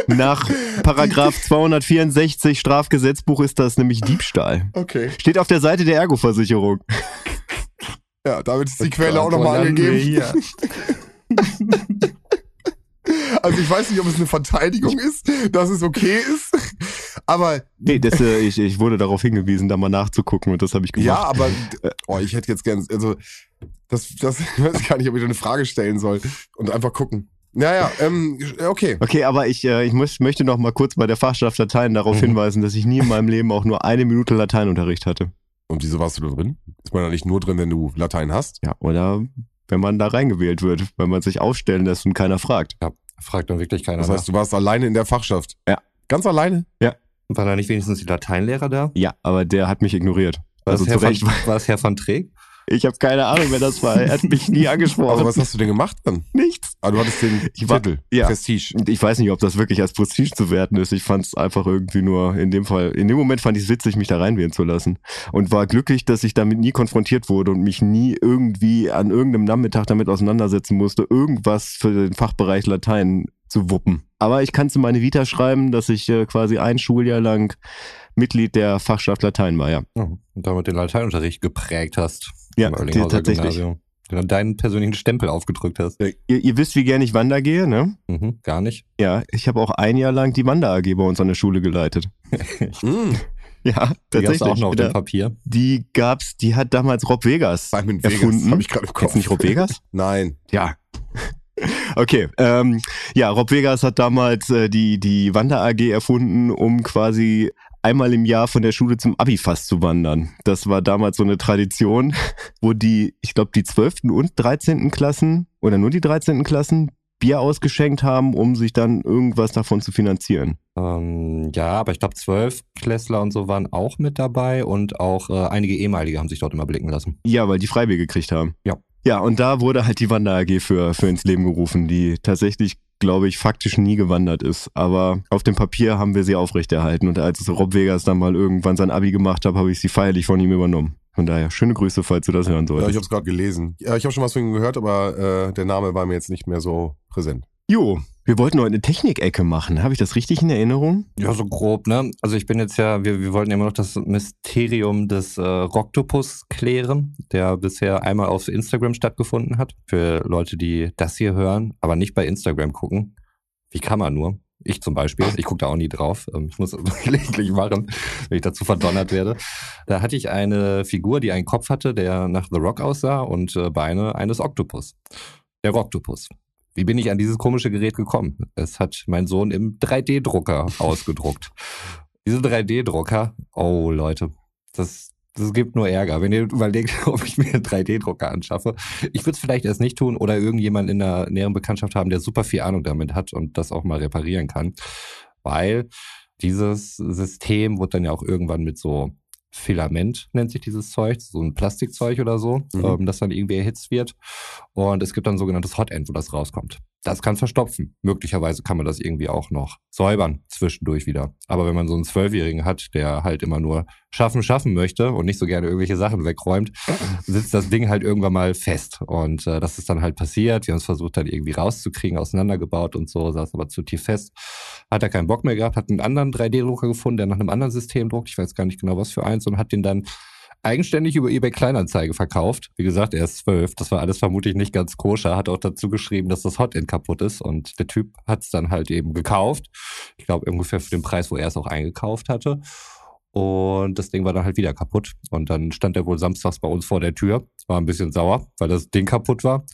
Nach Paragraph 264 Strafgesetzbuch ist das nämlich Diebstahl. Okay. Steht auf der Seite der Ergo-Versicherung. Ja, damit ist die Oh Quelle auch Gott, nochmal angegeben. Also ich weiß nicht, ob es eine Verteidigung ist, dass es okay ist. Aber Nee, das, äh, ich, ich wurde darauf hingewiesen, da mal nachzugucken und das habe ich gemacht. ja, aber oh, ich hätte jetzt gern, also das, das ich weiß gar nicht, ob ich da eine Frage stellen soll und einfach gucken. Naja, ähm, okay. Okay, aber ich, äh, ich muss, möchte noch mal kurz bei der Fachschaft Latein darauf Mhm. hinweisen, dass ich nie in meinem Leben auch nur eine Minute Lateinunterricht hatte. Und wieso warst du da drin? Ist man da nicht nur drin, wenn du Latein hast? Ja, oder wenn man da reingewählt wird, wenn man sich aufstellen lässt und keiner fragt. Fragt dann wirklich keiner Das heißt, du warst alleine in der Fachschaft. Ja. Ganz alleine? nach. War da nicht wenigstens die Lateinlehrer da? Ja, aber der hat mich ignoriert. War Also Herr, Recht. von, war es Herr von Träg? Ich habe keine Ahnung, wer das war. Er hat mich nie angesprochen. Also was hast du denn gemacht dann? Nichts. Ah, du hattest den Ich war- Titel. ja. Prestige. Ich weiß nicht, ob das wirklich als Prestige zu werten ist. Ich fand es einfach irgendwie nur in dem Fall, in dem Moment fand ich es witzig, mich da reinwählen zu lassen. Und war glücklich, dass ich damit nie konfrontiert wurde und mich nie irgendwie an irgendeinem Nachmittag damit auseinandersetzen musste, irgendwas für den Fachbereich Latein zu wuppen. Aber ich kann zu meine Vita schreiben, dass ich äh, quasi ein Schuljahr lang Mitglied der Fachschaft Latein war, ja. Und damit den Lateinunterricht geprägt hast. Ja, tatsächlich. Gymnasium. Du dann deinen persönlichen Stempel aufgedrückt hast. Ihr, ihr wisst, wie gern ich Wander gehe, ne? Mhm, gar nicht. Ja, ich habe auch ein Jahr lang die Wander AG bei uns an der Schule geleitet. Mm, Ja, Die tatsächlich. auch noch auf dem Papier. Die gab's, die hat damals Rob Vegas Simon Vegas erfunden. habe ich gerade im Kopf. Jetzt nicht Rob Vegas? Nein. Ja. Okay, ähm, ja, Rob Vegas hat damals äh, die, die Wander AG erfunden, um quasi einmal im Jahr von der Schule zum Abifast zu wandern. Das war damals so eine Tradition, wo die, ich glaube, die 12. und 13. Klassen oder nur die 13. Klassen Bier ausgeschenkt haben, um sich dann irgendwas davon zu finanzieren. Ähm, ja, aber ich glaube, zwölf Klässler und so waren auch mit dabei und auch äh, einige ehemalige haben sich dort immer blicken lassen. Ja, weil die Freibier gekriegt haben. Ja. Ja, und da wurde halt die Wander AG für, für ins Leben gerufen, die tatsächlich, glaube ich, faktisch nie gewandert ist. Aber auf dem Papier haben wir sie aufrechterhalten. Und als Rob Vegas dann mal irgendwann sein Abi gemacht hat, habe ich sie feierlich von ihm übernommen. Von daher, schöne Grüße, falls du das hören Ja, ich solltest. habe es gerade gelesen. Ja, ich habe schon was von ihm gehört, aber äh, der Name war mir jetzt nicht mehr so präsent. jo, Wir wollten heute eine Technikecke machen. Habe ich das richtig in Erinnerung? Ja, so grob, ne? Also ich bin jetzt ja, wir, wir wollten immer noch das Mysterium des äh, Rocktopus klären, der bisher einmal auf Instagram stattgefunden hat. Für Leute, die das hier hören, aber nicht bei Instagram gucken. Wie kann man nur? Ich zum Beispiel. Ich gucke da auch nie drauf. Ähm, ich muss das gelegentlich machen, wenn ich dazu verdonnert werde. Da hatte ich eine Figur, die einen Kopf hatte, der nach The Rock aussah und äh, Beine eines Oktopus. Der Rocktopus. Wie bin ich an dieses komische Gerät gekommen? Es hat mein Sohn im 3D-Drucker ausgedruckt. Diese 3D-Drucker, oh Leute, das, das gibt nur Ärger. Wenn ihr überlegt, ob ich mir einen 3D-Drucker anschaffe. Ich würde es vielleicht erst nicht tun oder irgendjemand in der näheren Bekanntschaft haben, der super viel Ahnung damit hat und das auch mal reparieren kann. Weil dieses System wird dann ja auch irgendwann mit so Filament nennt sich dieses Zeug, so ein Plastikzeug oder so, mhm. ähm, das dann irgendwie erhitzt wird. Und es gibt dann sogenanntes Hot End, wo das rauskommt. Das kann verstopfen. Möglicherweise kann man das irgendwie auch noch säubern zwischendurch wieder. Aber wenn man so einen Zwölfjährigen hat, der halt immer nur schaffen, schaffen möchte und nicht so gerne irgendwelche Sachen wegräumt, sitzt das Ding halt irgendwann mal fest. Und äh, das ist dann halt passiert. Wir haben es versucht dann irgendwie rauszukriegen, auseinandergebaut und so, saß aber zu tief fest. Hat er keinen Bock mehr gehabt, hat einen anderen 3D-Drucker gefunden, der nach einem anderen System druckt. Ich weiß gar nicht genau, was für eins und hat den dann eigenständig über eBay Kleinanzeige verkauft. Wie gesagt, er ist zwölf. Das war alles vermutlich nicht ganz koscher. Hat auch dazu geschrieben, dass das Hotend kaputt ist. Und der Typ hat es dann halt eben gekauft. Ich glaube ungefähr für den Preis, wo er es auch eingekauft hatte. Und das Ding war dann halt wieder kaputt. Und dann stand er wohl samstags bei uns vor der Tür. War ein bisschen sauer, weil das Ding kaputt war.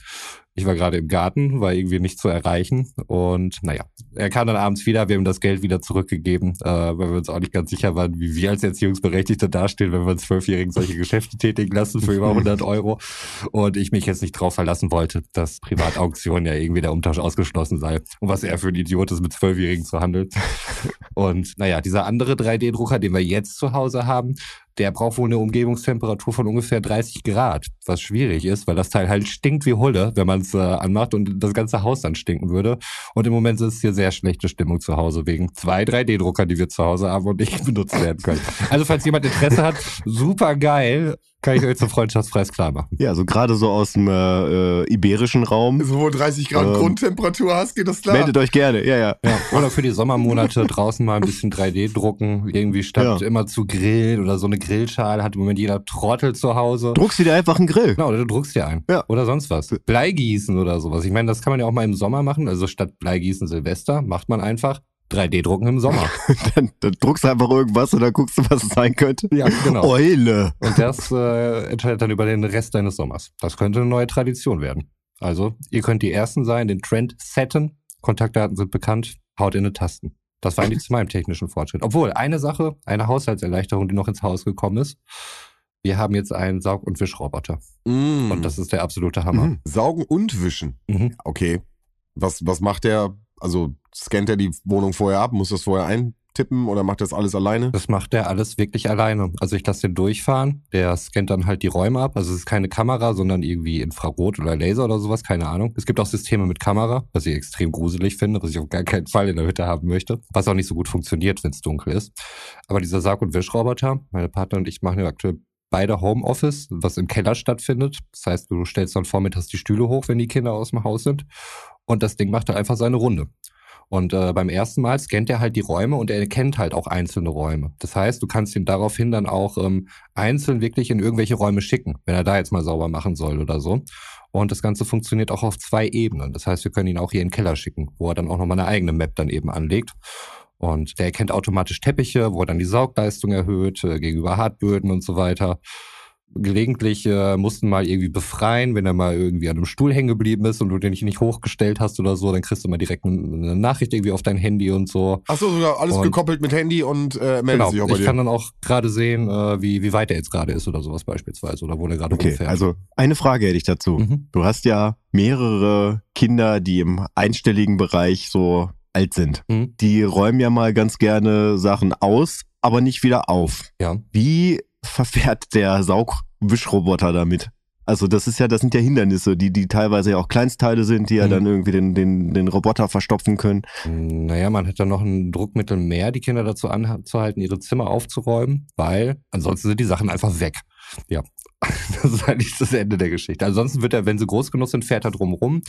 Ich war gerade im Garten, war irgendwie nicht zu erreichen. Und naja, er kam dann abends wieder, wir haben das Geld wieder zurückgegeben, äh, weil wir uns auch nicht ganz sicher waren, wie wir als Erziehungsberechtigte dastehen, wenn wir uns Zwölfjährigen solche Geschäfte tätigen lassen für über 100 Euro. Und ich mich jetzt nicht drauf verlassen wollte, dass Privatauktion ja irgendwie der Umtausch ausgeschlossen sei. Und was er für ein Idiot ist, mit Zwölfjährigen zu handeln. Und naja, dieser andere 3D-Drucker, den wir jetzt zu Hause haben, der braucht wohl eine Umgebungstemperatur von ungefähr 30 Grad, was schwierig ist, weil das Teil halt stinkt wie Hulle, wenn man es äh, anmacht und das ganze Haus dann stinken würde. Und im Moment ist hier sehr schlechte Stimmung zu Hause wegen zwei 3D-Drucker, die wir zu Hause haben und nicht benutzt werden können. Also falls jemand Interesse hat, super geil kann ich euch zum Freundschaftspreis klar machen. Ja, so gerade so aus dem äh, äh iberischen Raum. So wo 30 Grad ähm, Grundtemperatur hast, geht das klar. Meldet euch gerne, ja, ja. ja oder für die Sommermonate draußen mal ein bisschen 3D drucken, irgendwie statt ja. immer zu grillen oder so eine Grillschale hat im Moment jeder Trottel zu Hause. Druckst du dir einfach einen Grill. Genau, oder du druckst dir einen. Ja. Oder sonst was. Bleigießen oder sowas. Ich meine, das kann man ja auch mal im Sommer machen. Also statt Bleigießen Silvester macht man einfach 3D-Drucken im Sommer. dann, dann, druckst du einfach irgendwas und dann guckst du, was es sein könnte. Ja, genau. Eule. Und das äh, entscheidet dann über den Rest deines Sommers. Das könnte eine neue Tradition werden. Also, ihr könnt die Ersten sein, den Trend setten. Kontaktdaten sind bekannt. Haut in die Tasten. Das war eigentlich zu meinem technischen Fortschritt. Obwohl, eine Sache, eine Haushaltserleichterung, die noch ins Haus gekommen ist. Wir haben jetzt einen Saug- und Wischroboter. Mm. Und das ist der absolute Hammer. Mhm. Saugen und wischen. Mhm. Okay. Was, was macht der? Also scannt er die Wohnung vorher ab? Muss das vorher eintippen oder macht das alles alleine? Das macht er alles wirklich alleine. Also ich lasse den durchfahren, der scannt dann halt die Räume ab. Also es ist keine Kamera, sondern irgendwie Infrarot oder Laser oder sowas, keine Ahnung. Es gibt auch Systeme mit Kamera, was ich extrem gruselig finde, was ich auf gar keinen Fall in der Hütte haben möchte, was auch nicht so gut funktioniert, wenn es dunkel ist. Aber dieser Sarg- und Wischroboter, meine Partner und ich machen ja aktuell beide Homeoffice, was im Keller stattfindet. Das heißt, du stellst dann vormittags die Stühle hoch, wenn die Kinder aus dem Haus sind. Und das Ding macht dann einfach seine Runde. Und äh, beim ersten Mal scannt er halt die Räume und er erkennt halt auch einzelne Räume. Das heißt, du kannst ihn daraufhin dann auch ähm, einzeln wirklich in irgendwelche Räume schicken, wenn er da jetzt mal sauber machen soll oder so. Und das Ganze funktioniert auch auf zwei Ebenen. Das heißt, wir können ihn auch hier in den Keller schicken, wo er dann auch nochmal eine eigene Map dann eben anlegt. Und der erkennt automatisch Teppiche, wo er dann die Saugleistung erhöht, äh, gegenüber Hartböden und so weiter gelegentlich äh, mussten mal irgendwie befreien, wenn er mal irgendwie an einem Stuhl hängen geblieben ist und du den nicht hochgestellt hast oder so, dann kriegst du mal direkt eine Nachricht irgendwie auf dein Handy und so. Ach so, sogar alles und, gekoppelt mit Handy und äh, meldet genau, sich auch bei dir. Ich kann dann auch gerade sehen, äh, wie, wie weit er jetzt gerade ist oder sowas beispielsweise oder wo er gerade okay, rumfährt. Also eine Frage hätte ich dazu. Mhm. Du hast ja mehrere Kinder, die im einstelligen Bereich so alt sind. Mhm. Die räumen ja mal ganz gerne Sachen aus, aber nicht wieder auf. Ja. Wie verfährt der Saugwischroboter damit? Also das ist ja, das sind ja Hindernisse, die, die teilweise ja auch Kleinstteile sind, die ja mhm. dann irgendwie den, den, den Roboter verstopfen können. Naja, man dann noch ein Druckmittel mehr, die Kinder dazu anzuhalten, ihre Zimmer aufzuräumen, weil ansonsten sind die Sachen einfach weg. Ja. Das ist eigentlich das Ende der Geschichte. Ansonsten wird er, wenn sie groß genug sind, fährt er drum rum.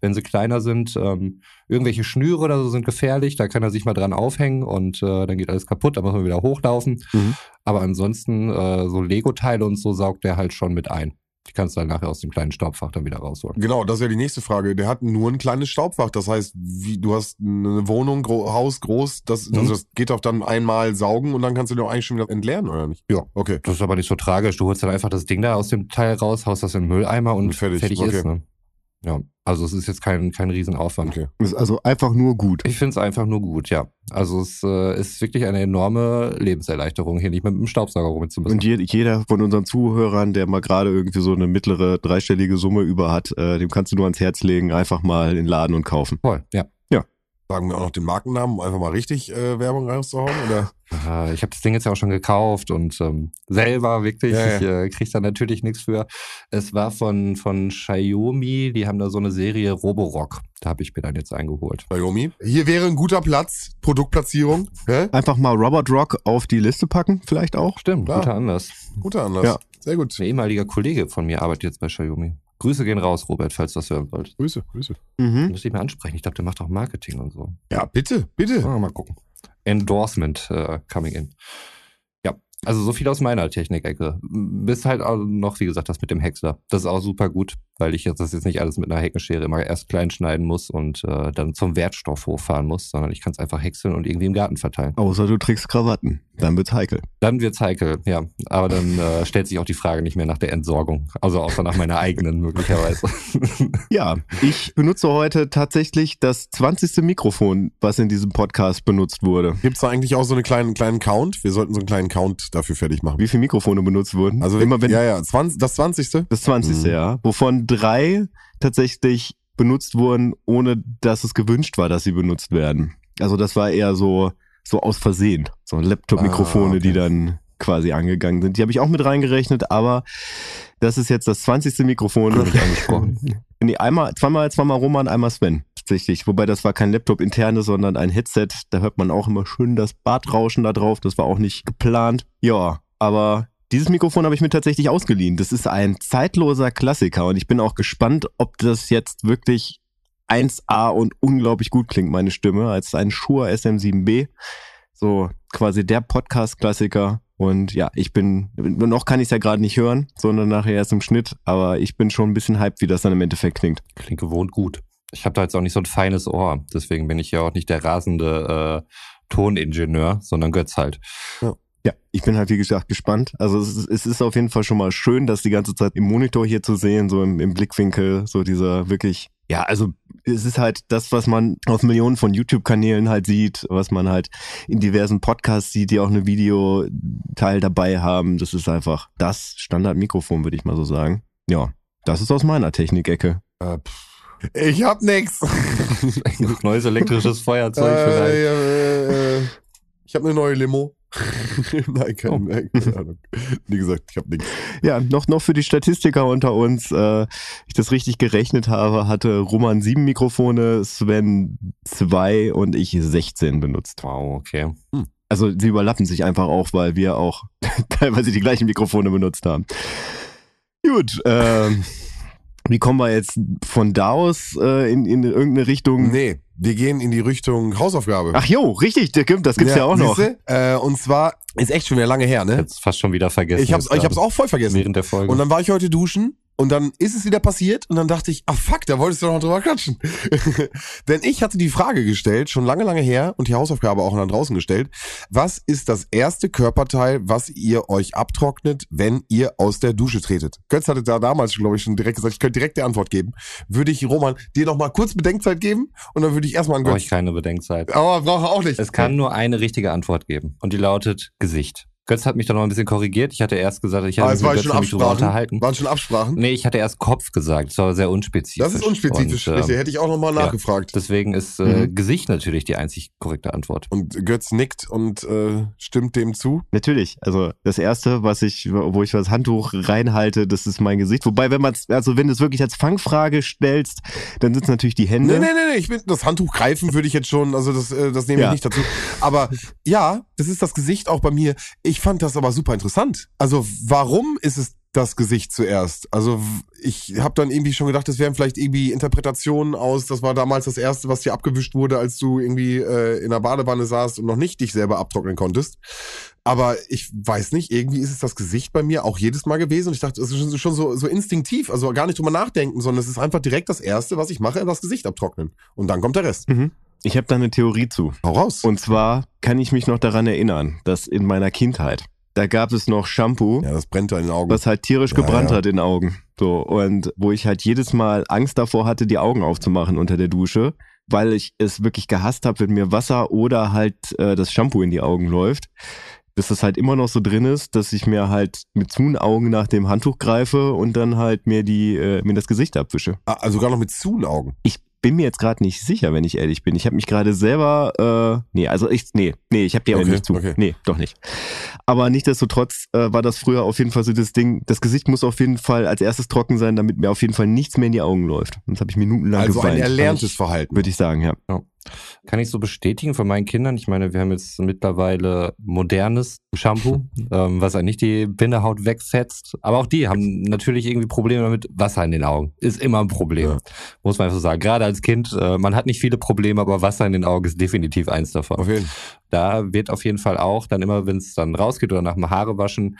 Wenn sie kleiner sind, ähm, irgendwelche Schnüre oder so sind gefährlich, da kann er sich mal dran aufhängen und äh, dann geht alles kaputt, da muss man wieder hochlaufen. Mhm. Aber ansonsten, äh, so Lego-Teile und so saugt er halt schon mit ein. Die kannst du dann nachher aus dem kleinen Staubfach dann wieder rausholen. Genau, das ist ja die nächste Frage. Der hat nur ein kleines Staubfach. Das heißt, wie, du hast eine Wohnung, gro Haus groß, das, Mhm. also das geht doch dann einmal saugen und dann kannst du den auch eigentlich schon wieder entleeren, oder nicht? Ja. Okay. Das ist aber nicht so tragisch. Du holst dann einfach das Ding da aus dem Teil raus, haust das in den Mülleimer und, Und fertig. fertig, Okay. ist. Ne? Ja, also es ist jetzt kein, kein Riesenaufwand. Okay. Ist also einfach nur gut. Ich finde es einfach nur gut, ja. Also es äh, ist wirklich eine enorme Lebenserleichterung, hier nicht mit dem Staubsauger rum zu müssen. Und je, jeder von unseren Zuhörern, der mal gerade irgendwie so eine mittlere dreistellige Summe über hat, äh, dem kannst du nur ans Herz legen, einfach mal in den Laden und kaufen. Voll, ja. Sagen wir auch noch den Markennamen, um einfach mal richtig äh, Werbung rauszuhauen, oder? Ich habe das Ding jetzt ja auch schon gekauft und ähm, selber wirklich, Ja, ja. ich äh, krieg da natürlich nichts für. Es war von, von Xiaomi, die haben da so eine Serie Roborock. Da habe ich mir dann jetzt eingeholt. Xiaomi. Hier wäre ein guter Platz, Produktplatzierung. Hä? Einfach mal Robert Rock auf die Liste packen, vielleicht auch. Stimmt, Klar. guter Anlass. Guter Anlass. Ja. Sehr gut. Ein ehemaliger Kollege von mir arbeitet jetzt bei Xiaomi. Grüße gehen raus, Robert, falls du das hören wollt. Grüße, Grüße. Mhm. Muss ich mal ansprechen. Ich glaube, der macht auch Marketing und so. Ja, bitte, bitte. Mal gucken. Endorsement äh, coming in. Also so viel aus meiner Technikecke. Bis halt auch noch, wie gesagt, das mit dem Häcksler. Das ist auch super gut, weil ich jetzt das jetzt nicht alles mit einer Heckenschere immer erst klein schneiden muss und äh, dann zum Wertstoff hochfahren muss, sondern ich kann es einfach häckseln und irgendwie im Garten verteilen. Außer du trägst Krawatten. Dann wird's heikel. Dann wird's heikel, ja. Aber dann äh, stellt sich auch die Frage nicht mehr nach der Entsorgung. Also außer nach meiner eigenen möglicherweise. Ja, ich benutze heute tatsächlich das 20. Mikrofon, was in diesem Podcast benutzt wurde. Gibt's da eigentlich auch so einen kleinen, kleinen Count? Wir sollten so einen kleinen Count dafür fertig machen. Wie viele Mikrofone benutzt wurden? Also immer wenn ja, ja, 20, das 20. das 20. Mhm. ja, wovon drei tatsächlich benutzt wurden, ohne dass es gewünscht war, dass sie benutzt werden. Also das war eher so so aus Versehen, so Laptop-Mikrofone, Ah, okay. die dann quasi angegangen sind. Die habe ich auch mit reingerechnet, aber das ist jetzt das 20. Mikrofon. Hab ich angesprochen. Nee, einmal, zweimal, zweimal Roman, einmal Sven. Tatsächlich. Wobei das war kein Laptop internes, sondern ein Headset. Da hört man auch immer schön das Badrauschen da drauf. Das war auch nicht geplant. Ja, aber dieses Mikrofon habe ich mir tatsächlich ausgeliehen. Das ist ein zeitloser Klassiker und ich bin auch gespannt, ob das jetzt wirklich 1A und unglaublich gut klingt, meine Stimme, als ein Shure SM7B. So quasi der Podcast-Klassiker. Und ja, ich bin, noch kann ich es ja gerade nicht hören, sondern nachher erst im Schnitt, aber ich bin schon ein bisschen hyped, wie das dann im Endeffekt klingt. Klingt gewohnt gut. Ich habe da jetzt auch nicht so ein feines Ohr. Deswegen bin ich ja auch nicht der rasende äh, Toningenieur, sondern Götz halt. Ja, ich bin halt wie gesagt gespannt. Also es ist, es ist auf jeden Fall schon mal schön, das die ganze Zeit im Monitor hier zu sehen, so im, im Blickwinkel, so dieser wirklich, ja, also es ist halt das, was man auf Millionen von YouTube-Kanälen halt sieht, was man halt in diversen Podcasts sieht, die auch eine Videoteil dabei haben. Das ist einfach das Standardmikrofon, würde ich mal so sagen. Ja, das ist aus meiner Technikecke. Äh, pff. Ich hab nix. Neues elektrisches Feuerzeug äh, vielleicht. äh, äh, ich habe eine neue Limo. nein, keine, Oh. keine Ahnung. Wie gesagt, ich habe nichts. Ja, noch, noch für die Statistiker unter uns, äh, ich das richtig gerechnet habe, hatte Roman sieben Mikrofone, Sven zwei und ich 16 benutzt. Wow, okay. Also sie überlappen sich einfach auch, weil wir auch teilweise die gleichen Mikrofone benutzt haben. Gut, ähm, wie kommen wir jetzt von da aus äh, in, in irgendeine Richtung? Nee, wir gehen in die Richtung Hausaufgabe. Ach jo, richtig, das gibt- das gibt's ja, auch noch. Äh, und zwar ist echt schon wieder lange her, ne? Jetzt fast schon wieder vergessen. Ich hab's, ich hab's auch voll vergessen. während der Folge. Und dann war ich heute duschen und dann ist es wieder passiert und dann dachte ich, ah fuck, da wolltest du doch noch drüber quatschen. Denn ich hatte die Frage gestellt, schon lange, lange her und die Hausaufgabe auch dann draußen gestellt. Was ist das erste Körperteil, was ihr euch abtrocknet, wenn ihr aus der Dusche tretet? Götz hatte da damals, glaube ich, schon direkt gesagt, ich könnte direkt die Antwort geben. Würde ich, Roman, dir noch mal kurz Bedenkzeit geben und dann würde ich erstmal an brauche Götz. ich keine Bedenkzeit. Aber brauche auch nicht. Es kann nur eine richtige Antwort geben. Und die lautet Gesicht. Götz hat mich da noch ein bisschen korrigiert. Ich hatte erst gesagt, ich hatte mich war schon Absprachen. unterhalten. Waren schon Absprachen. Nee, ich hatte erst Kopf gesagt. Das war aber sehr unspezifisch. Das ist unspezifisch, Und, ähm, richtig. Hätte ich auch noch mal ja. nachgefragt. Deswegen ist äh, Mhm. Gesicht natürlich die einzig korrekte Antwort. Und Götz nickt und äh, stimmt dem zu. Natürlich. Also das erste, was ich, wo ich das Handtuch reinhalte, das ist mein Gesicht. Wobei, wenn man also wenn du es wirklich als Fangfrage stellst, dann sind es natürlich die Hände. Nee, nee, nee, nee, ich bin das Handtuch greifen würde ich jetzt schon, also das, äh, das nehme ich Ja. nicht dazu. Aber ja, das ist das Gesicht auch bei mir. Ich fand das aber super interessant. Also warum ist es das Gesicht zuerst. Also ich habe dann irgendwie schon gedacht, das wären vielleicht irgendwie Interpretationen aus, das war damals das erste, was dir abgewischt wurde, als du irgendwie äh, in der Badewanne saßt und noch nicht dich selber abtrocknen konntest. Aber ich weiß nicht, irgendwie ist es das Gesicht bei mir auch jedes Mal gewesen und ich dachte, es ist schon so, so instinktiv, also gar nicht drüber nachdenken, sondern es ist einfach direkt das erste, was ich mache, das Gesicht abtrocknen und dann kommt der Rest. Mhm. Ich habe da eine Theorie zu. Hau raus. Und zwar kann ich mich noch daran erinnern, dass in meiner Kindheit, da gab es noch Shampoo, ja, das brennt in den Augen. was halt tierisch Ja, gebrannt ja. hat in den Augen. So, und wo ich halt jedes Mal Angst davor hatte, die Augen aufzumachen unter der Dusche, weil ich es wirklich gehasst habe, wenn mir Wasser oder halt äh, das Shampoo in die Augen läuft. Dass das halt immer noch so drin ist, dass ich mir halt mit zuen Augen nach dem Handtuch greife und dann halt mir die, äh, mir das Gesicht abwische. Ah, also sogar noch mit zuen Augen. Ich bin mir jetzt gerade nicht sicher, wenn ich ehrlich bin. Ich habe mich gerade selber, äh, nee, also ich, nee, nee, ich habe die Augen Okay, nicht zu. okay. Nee, doch nicht. Aber nichtsdestotrotz äh, war das früher auf jeden Fall so das Ding, das Gesicht muss auf jeden Fall als erstes trocken sein, damit mir auf jeden Fall nichts mehr in die Augen läuft. Sonst habe ich minutenlang Also ein geweint. erlerntes Verhalten. Würde ich sagen, ja. Kann ich so bestätigen von meinen Kindern. Ich meine, wir haben jetzt mittlerweile modernes Shampoo, ähm, was eigentlich die Bindehaut wegfetzt. Aber auch die haben natürlich irgendwie Probleme damit. Wasser in den Augen ist immer ein Problem. Ja. Muss man einfach so sagen. Gerade als Kind, äh, man hat nicht viele Probleme, aber Wasser in den Augen ist definitiv eins davon. Auf jeden. Da wird auf jeden Fall auch dann immer, wenn es dann rausgeht oder nach dem Haare waschen,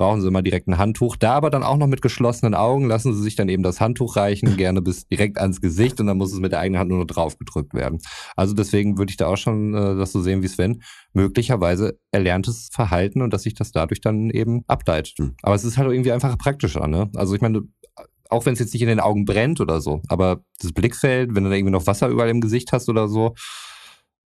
brauchen sie immer direkt ein Handtuch. Da aber dann auch noch mit geschlossenen Augen lassen sie sich dann eben das Handtuch reichen, gerne bis direkt ans Gesicht und dann muss es mit der eigenen Hand nur noch drauf gedrückt werden. Also deswegen würde ich da auch schon äh, das so sehen wie Sven. Möglicherweise erlerntes Verhalten und dass sich das dadurch dann eben ableitet. Hm. Aber es ist halt irgendwie einfach praktischer, ne? Also ich meine, auch wenn es jetzt nicht in den Augen brennt oder so, aber das Blickfeld, wenn du da irgendwie noch Wasser überall im Gesicht hast oder so,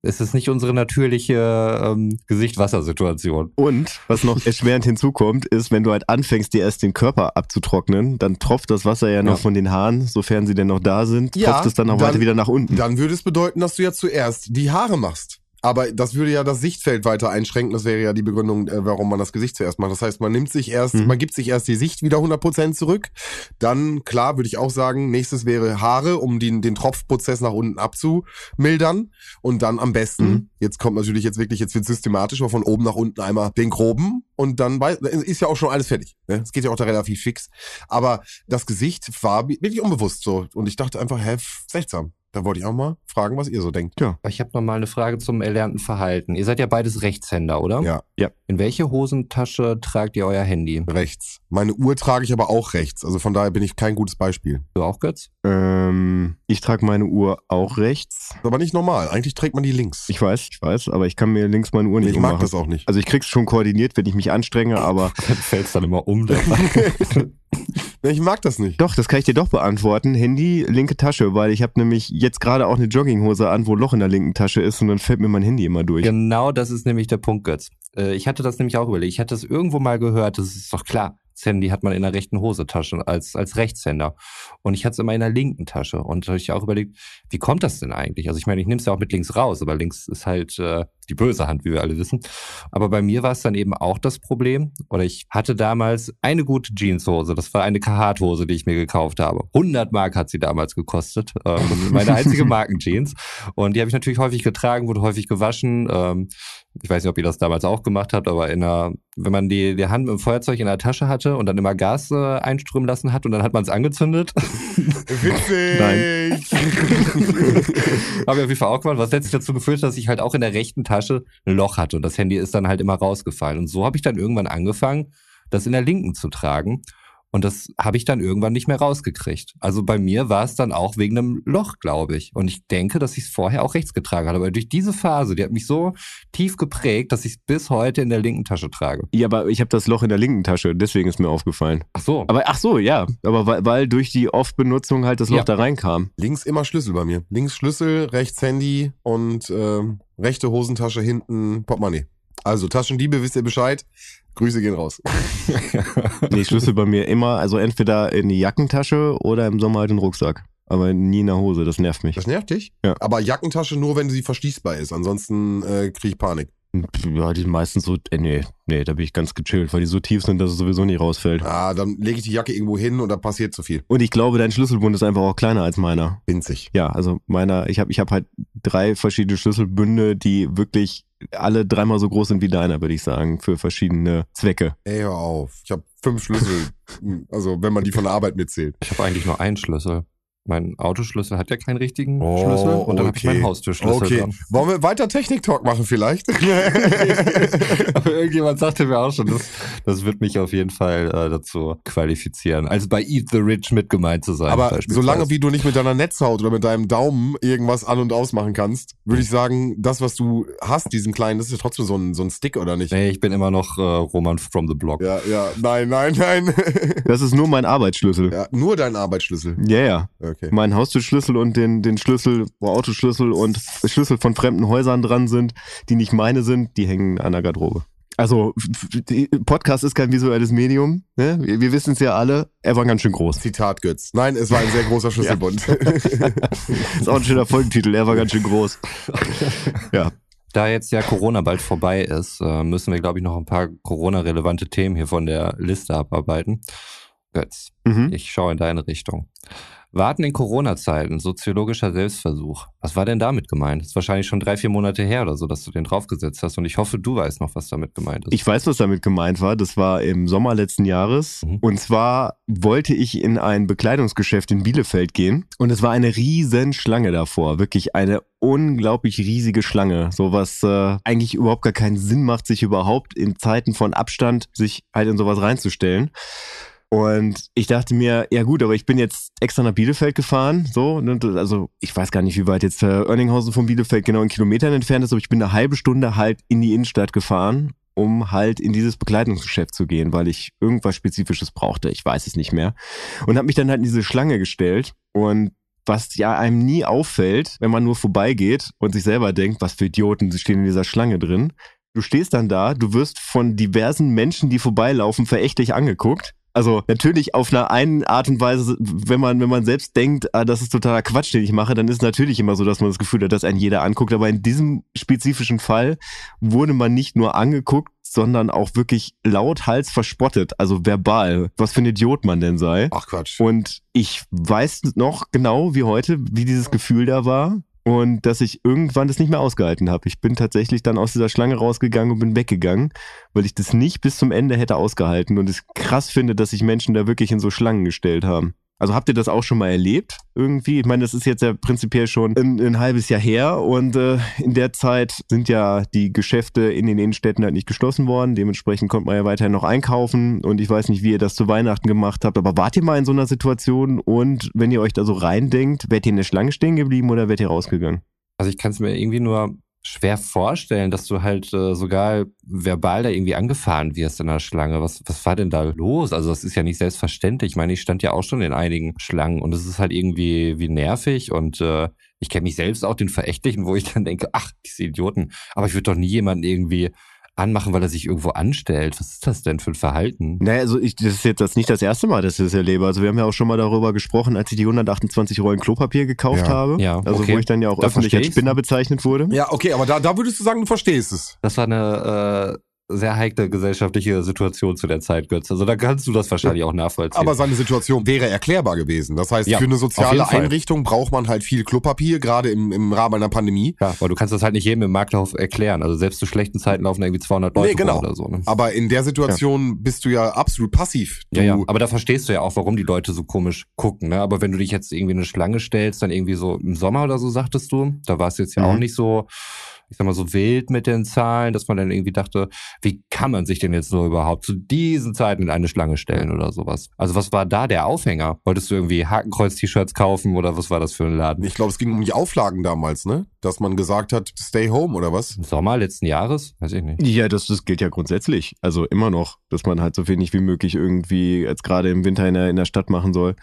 ist es nicht unsere natürliche ähm, Gesicht-Wasser-Situation. Und was noch erschwerend hinzukommt, ist, wenn du halt anfängst, dir erst den Körper abzutrocknen, dann tropft das Wasser ja noch Ja. von den Haaren, sofern sie denn noch da sind, Ja, tropft es dann auch dann- weiter wieder nach unten. Dann würde es bedeuten, dass du ja zuerst die Haare machst. Aber das würde ja das Sichtfeld weiter einschränken. Das wäre ja die Begründung, äh, warum man das Gesicht zuerst macht. Das heißt, man nimmt sich erst, Mhm. man gibt sich erst die Sicht wieder 100% zurück. Dann, klar, würde ich auch sagen, nächstes wäre Haare, um den, den Tropfprozess nach unten abzumildern. Und dann am besten, Mhm. jetzt kommt natürlich jetzt wirklich, jetzt wird systematisch, aber von oben nach unten einmal den groben. Und dann wei- ist ja auch schon alles fertig. Ne? Es geht ja auch da relativ fix. Aber das Gesicht war wirklich unbewusst so. Und ich dachte einfach, hä, seltsam. Da wollte ich auch mal fragen, was ihr so denkt. Ja. Ich habe noch mal eine Frage zum erlernten Verhalten. Ihr seid ja beides Rechtshänder, oder? Ja. Ja. In welche Hosentasche tragt ihr euer Handy? Rechts. Meine Uhr trage ich aber auch rechts. Also von daher bin ich kein gutes Beispiel. Du auch, Götz? Ähm, ich trage meine Uhr auch rechts. Ist aber nicht normal. Eigentlich trägt man die links. Ich weiß, ich weiß, aber ich kann mir links meine Uhr nicht ich mag ummachen. das auch nicht. Also ich krieg's schon koordiniert, wenn ich mich anstrenge, aber Dann fällst dann immer um. Ich mag das nicht. doch, das kann ich dir doch beantworten. Handy, linke Tasche, weil ich habe nämlich jetzt gerade auch eine Jogginghose an, wo ein Loch in der linken Tasche ist und dann fällt mir mein Handy immer durch. genau das ist nämlich der Punkt, Götz. Äh, Ich hatte das nämlich auch überlegt. Ich hatte das irgendwo mal gehört. Das ist doch klar. Handy hat man in der rechten Hosentasche als, als Rechtshänder. Und ich hatte es immer in der linken Tasche. Und da habe ich auch überlegt, wie kommt das denn eigentlich? Also ich meine, ich nehme es ja auch mit links raus, aber links ist halt äh, die böse Hand, wie wir alle wissen. Aber bei mir war es dann eben auch das Problem. Oder ich hatte damals eine gute Jeanshose. Das war eine Carhartt-Hose, die ich mir gekauft habe. 100 Mark hat sie damals gekostet. Ähm, meine einzige Markenjeans. Und die habe ich natürlich häufig getragen, wurde häufig gewaschen. Ähm, ich weiß nicht, ob ihr das damals auch gemacht habt, aber in einer, wenn man die, die Hand mit dem Feuerzeug in der Tasche hatte und dann immer Gas äh, einströmen lassen hat und dann hat man es angezündet, Witzig. habe ich auf jeden Fall auch gemacht, was letztlich dazu geführt hat, dass ich halt auch in der rechten Tasche ein Loch hatte und das Handy ist dann halt immer rausgefallen. Und so habe ich dann irgendwann angefangen, das in der linken zu tragen. Und das habe ich dann irgendwann nicht mehr rausgekriegt. Also bei mir war es dann auch wegen einem Loch, glaube ich. Und ich denke, dass ich es vorher auch rechts getragen habe. Aber durch diese Phase, die hat mich so tief geprägt, dass ich es bis heute in der linken Tasche trage. Ja, aber ich habe das Loch in der linken Tasche, deswegen ist mir aufgefallen. Ach so. Aber ach so, ja, aber weil, weil durch die Off-Benutzung halt das Loch Ja. da reinkam. Links immer Schlüssel bei mir. Links Schlüssel, rechts Handy und ähm, rechte Hosentasche, hinten Portemonnaie. Also Taschendiebe, wisst ihr Bescheid. Grüße gehen raus. Nee, Schlüssel bei mir immer, also entweder in die Jackentasche oder im Sommer halt in den Rucksack. Aber nie in der Hose, das nervt mich. Das nervt dich? Ja. Aber Jackentasche nur, wenn sie verschließbar ist. Ansonsten äh, kriege ich Panik. Ja, die sind meistens so, äh, nee, nee, da bin ich ganz gechillt, weil die so tief sind, dass es sowieso nicht rausfällt. Ah, dann lege ich die Jacke irgendwo hin und da passiert zu viel. Und ich glaube, dein Schlüsselbund ist einfach auch kleiner als meiner. Winzig. Ja, also meiner, ich habe ich hab halt drei verschiedene Schlüsselbünde, die wirklich alle dreimal so groß sind wie deiner, würde ich sagen, für verschiedene Zwecke. Ey, hör auf. Ich habe fünf Schlüssel. also, wenn man die von der Arbeit mitzählt. Ich habe eigentlich nur einen Schlüssel. Mein Autoschlüssel hat ja keinen richtigen Schlüssel und dann habe ich meinen Haustürschlüssel Okay. dran. Wollen wir weiter Technik-Talk machen vielleicht? Aber irgendjemand sagte mir auch schon, das, das wird mich auf jeden Fall äh, dazu qualifizieren. Also bei Eat the Rich mit gemeint zu sein. Aber solange wie du nicht mit deiner Netzhaut oder mit deinem Daumen irgendwas an- und ausmachen kannst, würde ich sagen, das, was du hast, diesen kleinen, das ist ja trotzdem so ein, so ein Stick, oder nicht? Nee, ich bin immer noch äh, Roman from the Block. Ja, ja, nein, nein, nein. Das ist nur mein Arbeitsschlüssel. ja, nur dein Arbeitsschlüssel. Ja, ja. Okay. Mein Haustürschlüssel und den, den Schlüssel, wo Autoschlüssel und Schlüssel von fremden Häusern dran sind, die nicht meine sind, die hängen an der Garderobe. Also, Podcast ist kein visuelles Medium. Ne? Wir, wir wissen es ja alle. Er war ganz schön groß. Zitat Götz. Nein, es war ein sehr großer Schlüsselbund. ist auch ein schöner Folgentitel. Er war ganz schön groß. Ja. Da jetzt ja Corona bald vorbei ist, äh, müssen wir, glaube ich, noch ein paar Corona-relevante Themen hier von der Liste abarbeiten. Götz, Mhm. ich schaue in deine Richtung. Warten in Corona-Zeiten, soziologischer Selbstversuch. Was war denn damit gemeint? Das ist wahrscheinlich schon drei, vier Monate her oder so, dass du den draufgesetzt hast. Und ich hoffe, du weißt noch, was damit gemeint ist. Ich weiß, was damit gemeint war. Das war im Sommer letzten Jahres. Mhm. Und zwar wollte ich in ein Bekleidungsgeschäft in Bielefeld gehen. Und es war eine riesen Schlange davor. Wirklich eine unglaublich riesige Schlange. So was äh, eigentlich überhaupt gar keinen Sinn macht, sich überhaupt in Zeiten von Abstand sich halt in sowas reinzustellen. Und ich dachte mir, ja gut, aber ich bin jetzt extra nach Bielefeld gefahren, so, und, also ich weiß gar nicht, wie weit jetzt äh, Oerninghausen von Bielefeld genau in Kilometern entfernt ist, aber ich bin eine halbe Stunde halt in die Innenstadt gefahren, um halt in dieses Bekleidungsgeschäft zu gehen, weil ich irgendwas Spezifisches brauchte, ich weiß es nicht mehr. Und habe mich dann halt in diese Schlange gestellt und was ja einem nie auffällt, wenn man nur vorbeigeht und sich selber denkt, was für Idioten sie stehen in dieser Schlange drin. Du stehst dann da, du wirst von diversen Menschen, die vorbeilaufen, verächtlich angeguckt. Also natürlich auf einer einen Art und Weise, wenn man, wenn man selbst denkt, ah, das ist totaler Quatsch, den ich mache, dann ist es natürlich immer so, dass man das Gefühl hat, dass einen jeder anguckt. Aber in diesem spezifischen Fall wurde man nicht nur angeguckt, sondern auch wirklich lauthals verspottet, also verbal, was für ein Idiot man denn sei. Ach Quatsch. Und ich weiß noch genau wie heute, wie dieses Gefühl da war. Und dass ich irgendwann das nicht mehr ausgehalten habe. Ich bin tatsächlich dann aus dieser Schlange rausgegangen und bin weggegangen, weil ich das nicht bis zum Ende hätte ausgehalten und es krass finde, dass sich Menschen da wirklich in so Schlangen gestellt haben. Also habt ihr das auch schon mal erlebt irgendwie? Ich meine, das ist jetzt ja prinzipiell schon ein, ein halbes Jahr her und äh, in der Zeit sind ja die Geschäfte in den Innenstädten halt nicht geschlossen worden. Dementsprechend konnte man ja weiterhin noch einkaufen und ich weiß nicht, wie ihr das zu Weihnachten gemacht habt, aber wart ihr mal in so einer Situation und wenn ihr euch da so reindenkt, wärt ihr in der Schlange stehen geblieben oder wärt ihr rausgegangen? Also ich kann es mir irgendwie nur schwer vorstellen, dass du halt äh, sogar verbal da irgendwie angefahren wirst in der Schlange. Was, was war denn da los? Also das ist ja nicht selbstverständlich. Ich meine, ich stand ja auch schon in einigen Schlangen und es ist halt irgendwie wie nervig und äh, ich kenne mich selbst auch den Verächtlichen, wo ich dann denke, ach, diese Idioten. Aber ich würde doch nie jemanden irgendwie anmachen, weil er sich irgendwo anstellt. Was ist das denn für ein Verhalten? Naja, also ich, das ist jetzt das nicht das erste Mal, dass ich das erlebe. Also wir haben ja auch schon mal darüber gesprochen, als ich die 128 Rollen Klopapier gekauft Ja. habe. Ja, Also okay. wo ich dann ja auch Da öffentlich als. Spinner bezeichnet wurde. Ja, okay, aber da, da würdest du sagen, du verstehst es. Das war eine äh, sehr heikle gesellschaftliche Situation zu der Zeit, Götz. Also da kannst du das wahrscheinlich auch nachvollziehen. Aber seine Situation wäre erklärbar gewesen. Das heißt, Ja, für eine soziale. Einrichtung braucht man halt viel Klopapier, gerade im, im Rahmen einer Pandemie. Ja, aber du kannst das halt nicht jedem im Marktlauf erklären. Also selbst zu schlechten Zeiten laufen irgendwie 200 Leute Nee, genau. oder so. Ne? Aber in der Situation bist du ja absolut passiv. Du, Ja, ja. Aber da verstehst du ja auch, warum die Leute so komisch gucken. Ne? Aber wenn du dich jetzt irgendwie in eine Schlange stellst, dann irgendwie so im Sommer oder so, sagtest du, da war es jetzt ja Mhm. auch nicht so, ich sag mal, so wild mit den Zahlen, dass man dann irgendwie dachte, wie kann man sich denn jetzt nur überhaupt zu diesen Zeiten in eine Schlange stellen oder sowas? Also was war da der Aufhänger? Wolltest du irgendwie Hakenkreuz-T-Shirts kaufen oder was war das für ein Laden? ich glaube, es ging um die Auflagen damals, ne? Dass man gesagt hat, stay home oder was? Im Sommer letzten Jahres? Weiß ich nicht. Ja, das, das gilt ja grundsätzlich. Also immer noch, dass man halt so wenig wie möglich irgendwie jetzt gerade im Winter in der, in der Stadt machen soll.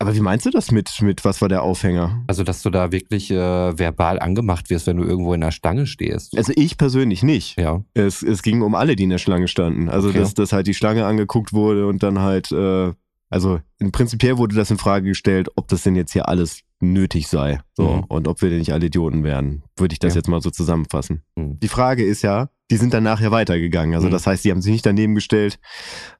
Aber wie meinst du das mit, mit was war der Aufhänger? Also, dass du da wirklich äh, verbal angemacht wirst, wenn du irgendwo in der Stange stehst. Also ich persönlich nicht. Ja. Es, es ging um alle, die in der Schlange standen. Also Okay. dass, dass halt die Schlange angeguckt wurde und dann halt, äh, also in prinzipiell wurde das in Frage gestellt, ob das denn jetzt hier alles nötig sei. So, Mhm. und ob wir denn nicht alle Idioten wären. Würde ich das Ja. jetzt mal so zusammenfassen. Mhm. Die Frage ist ja, die sind dann nachher weitergegangen. Also Mhm. das heißt, die haben sich nicht daneben gestellt,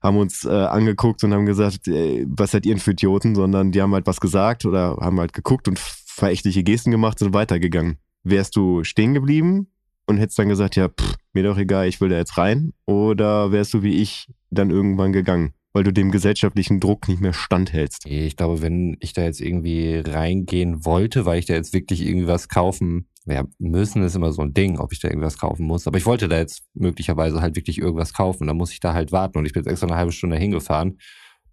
haben uns äh, angeguckt und haben gesagt, äh, was seid ihr denn für Idioten, sondern die haben halt was gesagt oder haben halt geguckt und verächtliche Gesten gemacht und sind weitergegangen. Wärst du stehen geblieben, und hättest dann gesagt, ja, pff, mir doch egal, ich will da jetzt rein? Oder wärst du wie ich dann irgendwann gegangen? Weil du dem gesellschaftlichen Druck nicht mehr standhältst. Ich glaube, wenn ich da jetzt irgendwie reingehen wollte, weil ich da jetzt wirklich irgendwie was kaufen ja, müssen ist immer so ein Ding, ob ich da irgendwas kaufen muss. Aber ich wollte da jetzt möglicherweise halt wirklich irgendwas kaufen. Dann muss ich da halt warten und ich bin jetzt extra eine halbe Stunde hingefahren.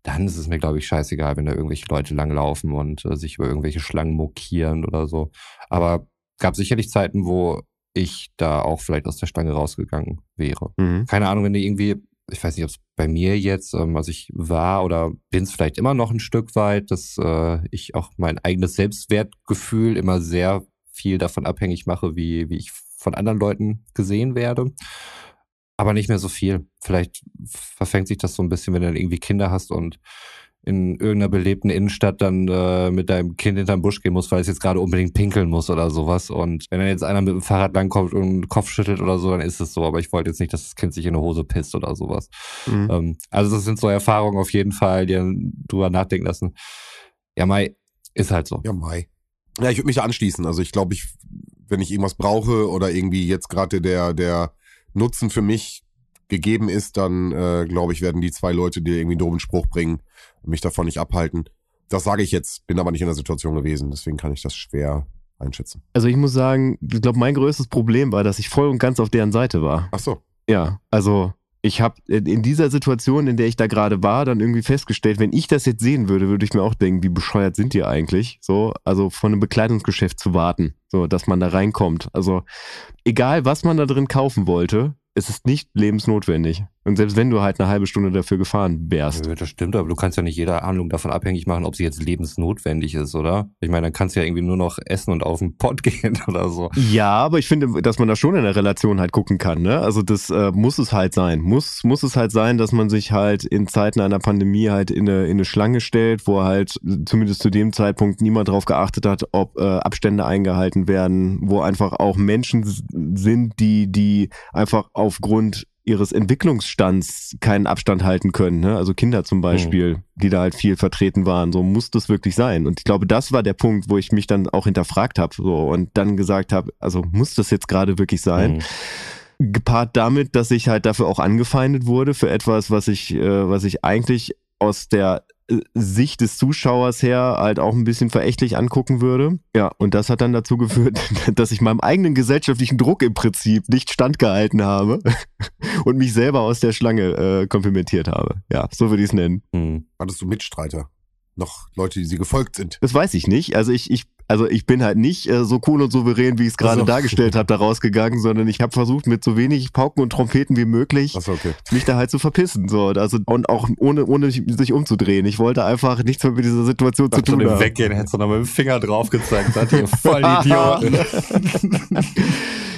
Dann ist es mir, glaube ich, scheißegal, wenn da irgendwelche Leute langlaufen und äh, sich über irgendwelche Schlangen mokieren oder so. Aber gab sicherlich Zeiten, wo ich da auch vielleicht aus der Stange rausgegangen wäre. Mhm. Keine Ahnung, wenn du irgendwie, ich weiß nicht, ob es bei mir jetzt, ähm, also ich war oder bin es vielleicht immer noch ein Stück weit, dass äh, ich auch mein eigenes Selbstwertgefühl immer sehr viel davon abhängig mache, wie, wie ich von anderen Leuten gesehen werde. Aber nicht mehr so viel. Vielleicht verfängt sich das so ein bisschen, wenn du dann irgendwie Kinder hast und in irgendeiner belebten Innenstadt dann äh, mit deinem Kind hinterm Busch gehen muss, weil es jetzt gerade unbedingt pinkeln muss oder sowas. Und wenn dann jetzt einer mit dem Fahrrad langkommt und den Kopf schüttelt oder so, dann ist es so. Aber ich wollte jetzt nicht, dass das Kind sich in eine Hose pisst oder sowas. Mhm. Ähm, also das sind so Erfahrungen auf jeden Fall, die dann drüber nachdenken lassen. Ja, Mai, ist halt so. Ja, Mai. Ja, ich würde mich da anschließen. Also ich glaube, ich, wenn ich irgendwas brauche oder irgendwie jetzt gerade der, der Nutzen für mich gegeben ist, dann äh, glaube ich, werden die zwei Leute dir irgendwie einen doofen Spruch bringen mich davon nicht abhalten. Das sage ich jetzt, bin aber nicht in der Situation gewesen, deswegen kann ich das schwer einschätzen. Also ich muss sagen, ich glaube, mein größtes Problem war, dass ich voll und ganz auf deren Seite war. Ach so. Ja, also ich habe in dieser Situation, in der ich da gerade war, dann irgendwie festgestellt, wenn ich das jetzt sehen würde, würde ich mir auch denken, wie bescheuert sind die eigentlich? So, also von einem Bekleidungsgeschäft zu warten, so, dass man da reinkommt. Also egal, was man da drin kaufen wollte, es ist nicht lebensnotwendig. Und selbst wenn du halt eine halbe Stunde dafür gefahren wärst. Ja, das stimmt, aber du kannst ja nicht jede Handlung davon abhängig machen, ob sie jetzt lebensnotwendig ist, oder? Ich meine, dann kannst du ja irgendwie nur noch essen und auf den Pott gehen oder so. Ja, aber ich finde, dass man da schon in der Relation halt gucken kann, ne? Also das äh, muss es halt sein. Muss, muss es halt sein, dass man sich halt in Zeiten einer Pandemie halt in eine, in eine Schlange stellt, wo halt zumindest zu dem Zeitpunkt niemand drauf geachtet hat, ob äh, Abstände eingehalten werden, wo einfach auch Menschen sind, die, die einfach aufgrund ihres Entwicklungsstands keinen Abstand halten können. Ne? Also Kinder zum Beispiel, mhm. die da halt viel vertreten waren. So muss das wirklich sein. Und ich glaube, das war der Punkt, wo ich mich dann auch hinterfragt habe so, und dann gesagt habe, also muss das jetzt gerade wirklich sein? Mhm. Gepaart damit, dass ich halt dafür auch angefeindet wurde für etwas, was ich, äh, was ich eigentlich aus der Sicht des Zuschauers her halt auch ein bisschen verächtlich angucken würde. Ja, und das hat dann dazu geführt, dass ich meinem eigenen gesellschaftlichen Druck im Prinzip nicht standgehalten habe und mich selber aus der Schlange äh, komplimentiert habe. Ja, so würde ich es nennen. Hm. Hattest du Mitstreiter? Noch Leute, die sie gefolgt sind? Das weiß ich nicht. Also ich, ich also ich bin halt nicht äh, so cool und souverän, wie ich es gerade so. dargestellt habe, da rausgegangen, sondern ich habe versucht, mit so wenig Pauken und Trompeten wie möglich so, okay. mich da halt zu verpissen. So, also und auch ohne, ohne sich umzudrehen. Ich wollte einfach nichts mehr mit dieser Situation zu tun haben. Weggehen, hättest du noch mit dem Finger drauf gezeigt, seid ihr voll Idioten.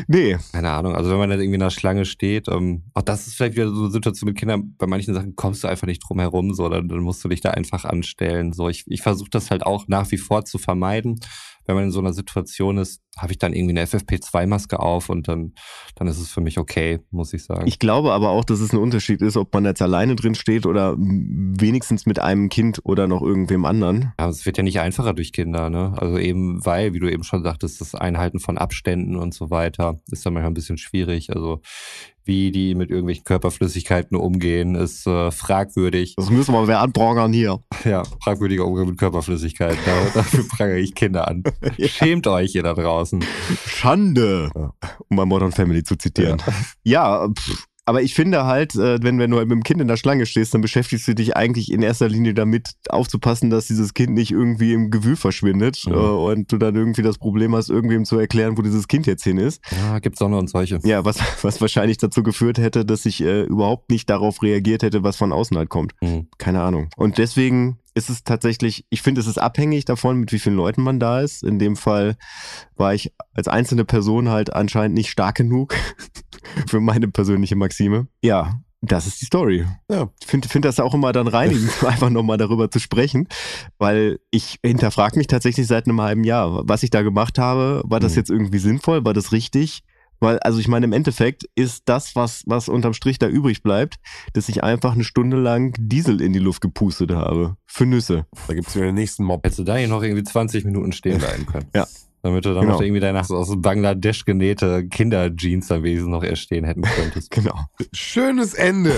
nee. Keine Ahnung. Also wenn man dann irgendwie in der Schlange steht, ähm, auch das ist vielleicht wieder so eine Situation mit Kindern, bei manchen Sachen kommst du einfach nicht drum herum, so, dann, dann musst du dich da einfach anstellen. So, ich, ich versuche das halt auch nach wie vor zu vermeiden wenn man in so einer Situation ist, habe ich dann irgendwie eine FFP2-Maske auf und dann, dann ist es für mich okay, muss ich sagen. Ich glaube aber auch, dass es ein Unterschied ist, ob man jetzt alleine drin steht oder wenigstens mit einem Kind oder noch irgendwem anderen. Aber es wird ja nicht einfacher durch Kinder, ne? Also eben weil, wie du eben schon sagtest, das Einhalten von Abständen und so weiter ist dann manchmal ein bisschen schwierig. Also wie die mit irgendwelchen Körperflüssigkeiten umgehen, ist äh, fragwürdig. Das müssen wir wer anprangern hier. Ja, fragwürdiger Umgang mit Körperflüssigkeiten. dafür prangere ich Kinder an. ja. Schämt euch ihr da draußen. Schande, um mal Modern Family zu zitieren. Ja, ja pff, aber ich finde halt, äh, wenn, wenn du halt mit dem Kind in der Schlange stehst, dann beschäftigst du dich eigentlich in erster Linie damit, aufzupassen, dass dieses Kind nicht irgendwie im Gewühl verschwindet mhm. Und du dann irgendwie das Problem hast, irgendwem zu erklären, wo dieses Kind jetzt hin ist. Ja, gibt's auch noch und solche. Ja, was, was wahrscheinlich dazu geführt hätte, dass ich äh, überhaupt nicht darauf reagiert hätte, was von außen halt kommt. Mhm. Keine Ahnung. Und deswegen ist es tatsächlich, ich finde, es ist abhängig davon, mit wie vielen Leuten man da ist. In dem Fall war ich als einzelne Person halt anscheinend nicht stark genug für meine persönliche Maxime. Ja, das ist die Story. Ja. Ich finde find das auch immer dann reinigend, einfach nochmal darüber zu sprechen, weil ich hinterfrage mich tatsächlich seit einem halben Jahr, was ich da gemacht habe. War das mhm. jetzt irgendwie sinnvoll? War das richtig? Weil, also ich meine, im Endeffekt ist das, was, was unterm Strich da übrig bleibt, dass ich einfach eine Stunde lang Diesel in die Luft gepustet habe. Für Nüsse. Da gibt's wieder den nächsten Mob. Hättest du da hier noch irgendwie 20 Minuten stehen bleiben können. Ja. Damit du dann Genau. noch irgendwie deine aus Bangladesch genähte Kinderjeans dann wenigstens noch erstehen hätten könntest. Genau. Schönes Ende.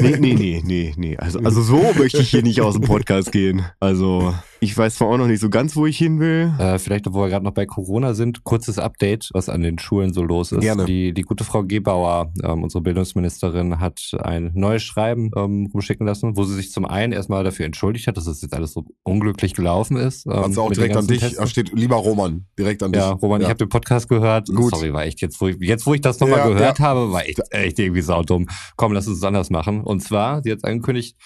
nee, nee, nee, nee, nee. Also, also so möchte ich hier nicht aus dem Podcast gehen. Also, ich weiß zwar auch noch nicht so ganz, wo ich hin will. Äh, vielleicht, wo wir gerade noch bei Corona sind, kurzes Update, was an den Schulen so los ist. Gerne. Die, die gute Frau Gebauer, ähm, unsere Bildungsministerin, hat ein neues Schreiben ähm, rumschicken lassen, wo sie sich zum einen erstmal dafür entschuldigt hat, dass es jetzt alles so unglücklich gelaufen ist. Ähm, Also auch direkt an dich. Da steht lieber Roman. Direkt an dich. Ja, Roman, ich habe den Podcast gehört. Gut. Sorry, war echt jetzt, wo ich, jetzt, wo ich das nochmal Ja, gehört ja. habe, war echt, echt irgendwie saudumm. Komm, lass uns es anders machen. Und zwar, sie hat angekündigt,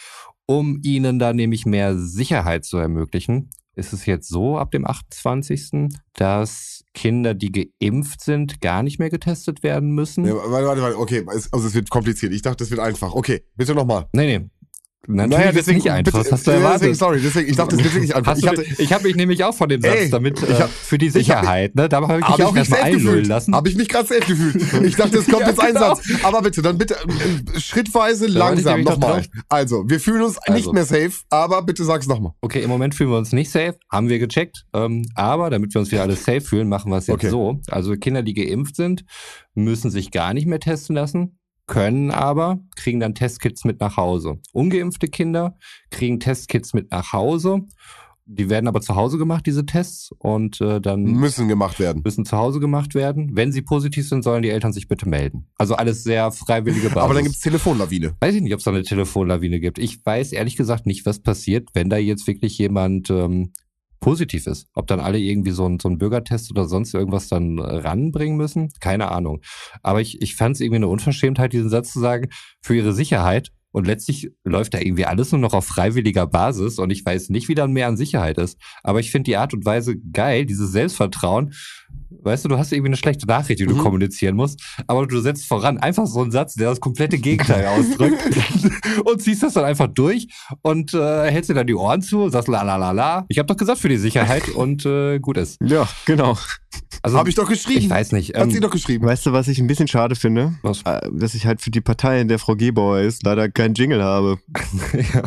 um ihnen da nämlich mehr Sicherheit zu ermöglichen, ist es jetzt so ab dem 28., dass Kinder, die geimpft sind, gar nicht mehr getestet werden müssen. Ja, warte, warte, warte. Okay, es- also es wird kompliziert. Ich dachte, es wird einfach. Okay, bitte nochmal. Nee, nee. Natürlich ist nicht einfach. bitte- hast du erwartet? Deswegen, sorry, deswegen, ich dachte, es wird wirklich einfach. Hast Ich hatte, ich habe mich nämlich auch von dem Satz Ey, damit äh, hab- für die ich hab- Sicherheit, ne, da habe ich mich ich auch erstmal einlullen lassen. Habe ich mich gerade safe gefühlt. Ich dachte, es kommt Ja, jetzt ein genau. Satz. Aber bitte, dann bitte äh, schrittweise Da langsam nochmal. Also, wir fühlen uns nicht Also. mehr safe, aber bitte sag's nochmal. Okay, im Moment fühlen wir uns nicht safe, haben wir gecheckt. Ähm, aber damit wir uns wieder alle safe fühlen, machen wir es jetzt Okay. so. Also Kinder, die geimpft sind, müssen sich gar nicht mehr testen lassen, können aber, kriegen dann Testkits mit nach Hause. Ungeimpfte Kinder kriegen Testkits mit nach Hause. Die werden aber zu Hause gemacht, diese Tests, und äh, dann Müssen gemacht werden. müssen zu Hause gemacht werden. Wenn sie positiv sind, sollen die Eltern sich bitte melden. Also alles sehr freiwillige Basis. Aber dann gibt's Telefonlawine. Weiß ich nicht, ob es da eine Telefonlawine gibt. Ich weiß ehrlich gesagt nicht, was passiert, wenn da jetzt wirklich jemand ähm, positiv ist. Ob dann alle irgendwie so, ein, so einen Bürgertest oder sonst irgendwas dann ranbringen müssen. Keine Ahnung. Aber ich, ich fand es irgendwie eine Unverschämtheit, diesen Satz zu sagen, für ihre Sicherheit. Und letztlich läuft da irgendwie alles nur noch auf freiwilliger Basis und ich weiß nicht, wie dann mehr an Sicherheit ist. Aber ich finde die Art und Weise geil, dieses Selbstvertrauen. Weißt du, du hast irgendwie eine schlechte Nachricht, die du Mhm. kommunizieren musst, aber du setzt voran einfach so einen Satz, der das komplette Gegenteil ausdrückt und ziehst das dann einfach durch und äh, hältst dir dann die Ohren zu und sagst la la la la. Ich habe doch gesagt für die Sicherheit und äh, gut ist. Ja, genau. Also Habe ich doch geschrieben. ich weiß nicht. Hat ähm, sie doch geschrieben. Weißt du, was ich ein bisschen schade finde? Was? Äh, Dass ich halt für die Partei, in der Frau Gebauer ist, leider keinen Jingle habe. ja.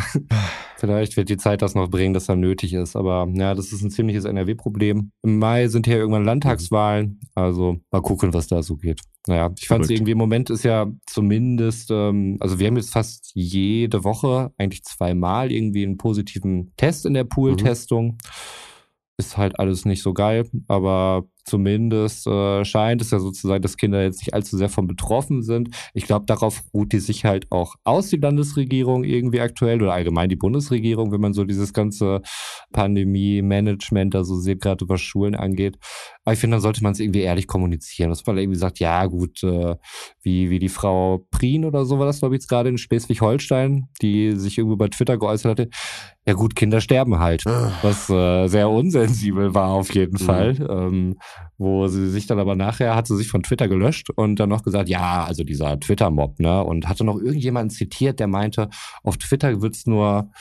Vielleicht wird die Zeit das noch bringen, dass da nötig ist. Aber ja, das ist ein ziemliches NRW-Problem. Im Mai sind hier irgendwann Landtagswahlen. Also mal gucken, was da so geht. Naja, ich fand es irgendwie im Moment ist ja zumindest, ähm, also wir haben jetzt fast jede Woche eigentlich zweimal irgendwie einen positiven Test in der Pool-Testung. Ist halt alles nicht so geil, aber zumindest äh, scheint es ja sozusagen, dass Kinder jetzt nicht allzu sehr von betroffen sind. Ich glaube, darauf ruht die Sicherheit auch aus, die Landesregierung irgendwie aktuell oder allgemein die Bundesregierung, wenn man so dieses ganze Pandemie-Management da so sieht, gerade was Schulen angeht. Aber ich finde, dann sollte man es irgendwie ehrlich kommunizieren, dass man irgendwie sagt, ja gut, äh, wie, wie die Frau Prien oder so war das, glaube ich, jetzt gerade in Schleswig-Holstein, die sich irgendwo bei Twitter geäußert hatte, ja gut, Kinder sterben halt. Was äh, sehr unsensibel war auf jeden Mhm. Fall. Ähm, wo sie sich dann aber nachher hat sie sich von Twitter gelöscht und dann noch gesagt, ja, also dieser Twitter-Mob, ne? Und hatte noch irgendjemanden zitiert, der meinte, auf Twitter wird's nur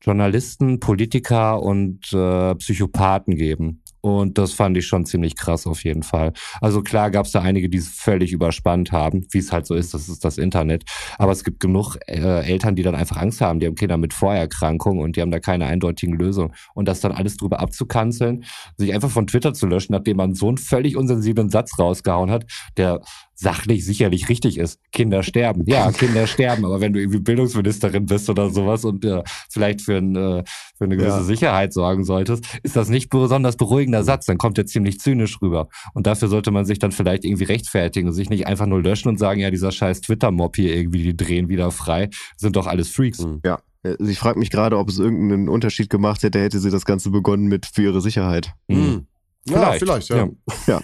Journalisten, Politiker und äh, Psychopathen geben. Und das fand ich schon ziemlich krass auf jeden Fall. Also klar gab es da einige, die es völlig überspannt haben, wie es halt so ist, das ist das Internet. Aber es gibt genug äh, Eltern, die dann einfach Angst haben, die haben Kinder mit Vorerkrankungen und die haben da keine eindeutigen Lösungen. Und das dann alles drüber abzukanzeln, sich einfach von Twitter zu löschen, nachdem man so einen völlig unsensiblen Satz rausgehauen hat, der sachlich sicherlich richtig ist. Kinder sterben. Ja, Kinder sterben. Aber wenn du irgendwie Bildungsministerin bist oder sowas und äh, vielleicht für, ein, äh, für eine gewisse Ja. Sicherheit sorgen solltest, ist das nicht besonders beruhigender Satz. Dann kommt der ziemlich zynisch rüber. Und dafür sollte man sich dann vielleicht irgendwie rechtfertigen und sich nicht einfach nur löschen und sagen, ja, dieser scheiß Twitter-Mob hier irgendwie, die drehen wieder frei, sind doch alles Freaks. Mhm. Ja. Also ich frage mich gerade, ob es irgendeinen Unterschied gemacht hätte, hätte sie das Ganze begonnen mit für ihre Sicherheit. Mhm. Ja, vielleicht, ja. ja.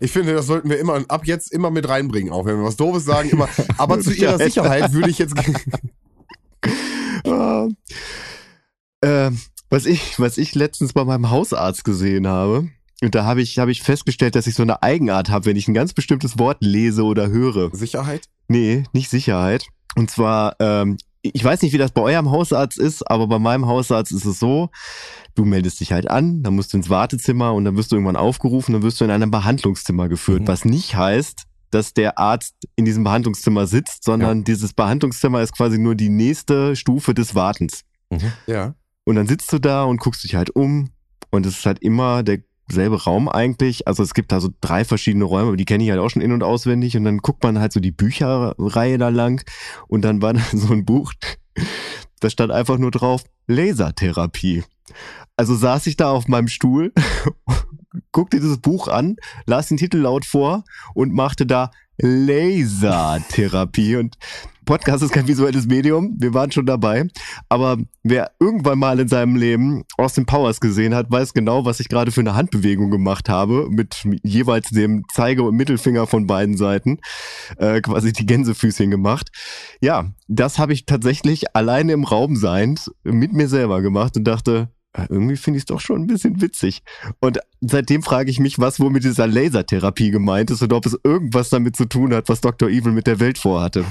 Ich finde, das sollten wir immer ab jetzt immer mit reinbringen, auch wenn wir was Doofes sagen, immer. Aber zu ihrer Sicherheit. Würde ich jetzt. Ähm, was ich, was ich letztens bei meinem Hausarzt gesehen habe, und da habe ich, habe ich festgestellt, dass ich so eine Eigenart habe, wenn ich ein ganz bestimmtes Wort lese oder höre. Sicherheit? Nee, nicht Sicherheit. Und zwar, ähm, ich weiß nicht, wie das bei eurem Hausarzt ist, aber bei meinem Hausarzt ist es so, du meldest dich halt an, dann musst du ins Wartezimmer und dann wirst du irgendwann aufgerufen, dann wirst du in einem Behandlungszimmer geführt, Mhm. was nicht heißt, dass der Arzt in diesem Behandlungszimmer sitzt, sondern dieses Behandlungszimmer ist quasi nur die nächste Stufe des Wartens. Ja. Und dann sitzt du da und guckst dich halt um Und es ist halt immer derselbe Raum eigentlich. Also es gibt da so drei verschiedene Räume, aber die kenne ich halt auch schon in- und auswendig. Und dann guckt man halt so die Bücherreihe da lang. Und dann war da so ein Buch, da stand einfach nur drauf Lasertherapie. Also saß ich da auf meinem Stuhl, guckte dieses Buch an, las den Titel laut vor und machte da Lasertherapie. Und Podcast ist kein visuelles Medium, wir waren schon dabei. Aber wer irgendwann mal in seinem Leben Austin Powers gesehen hat, weiß genau, was ich gerade für eine Handbewegung gemacht habe, mit jeweils dem Zeige- und Mittelfinger von beiden Seiten, äh, quasi die Gänsefüßchen gemacht. Ja, das habe ich tatsächlich alleine im Raum seiend mit mir selber gemacht und dachte, irgendwie finde ich es doch schon ein bisschen witzig. Und seitdem frage ich mich, was wohl mit dieser Lasertherapie gemeint ist und ob es irgendwas damit zu tun hat, was Dr. Evil mit der Welt vorhatte.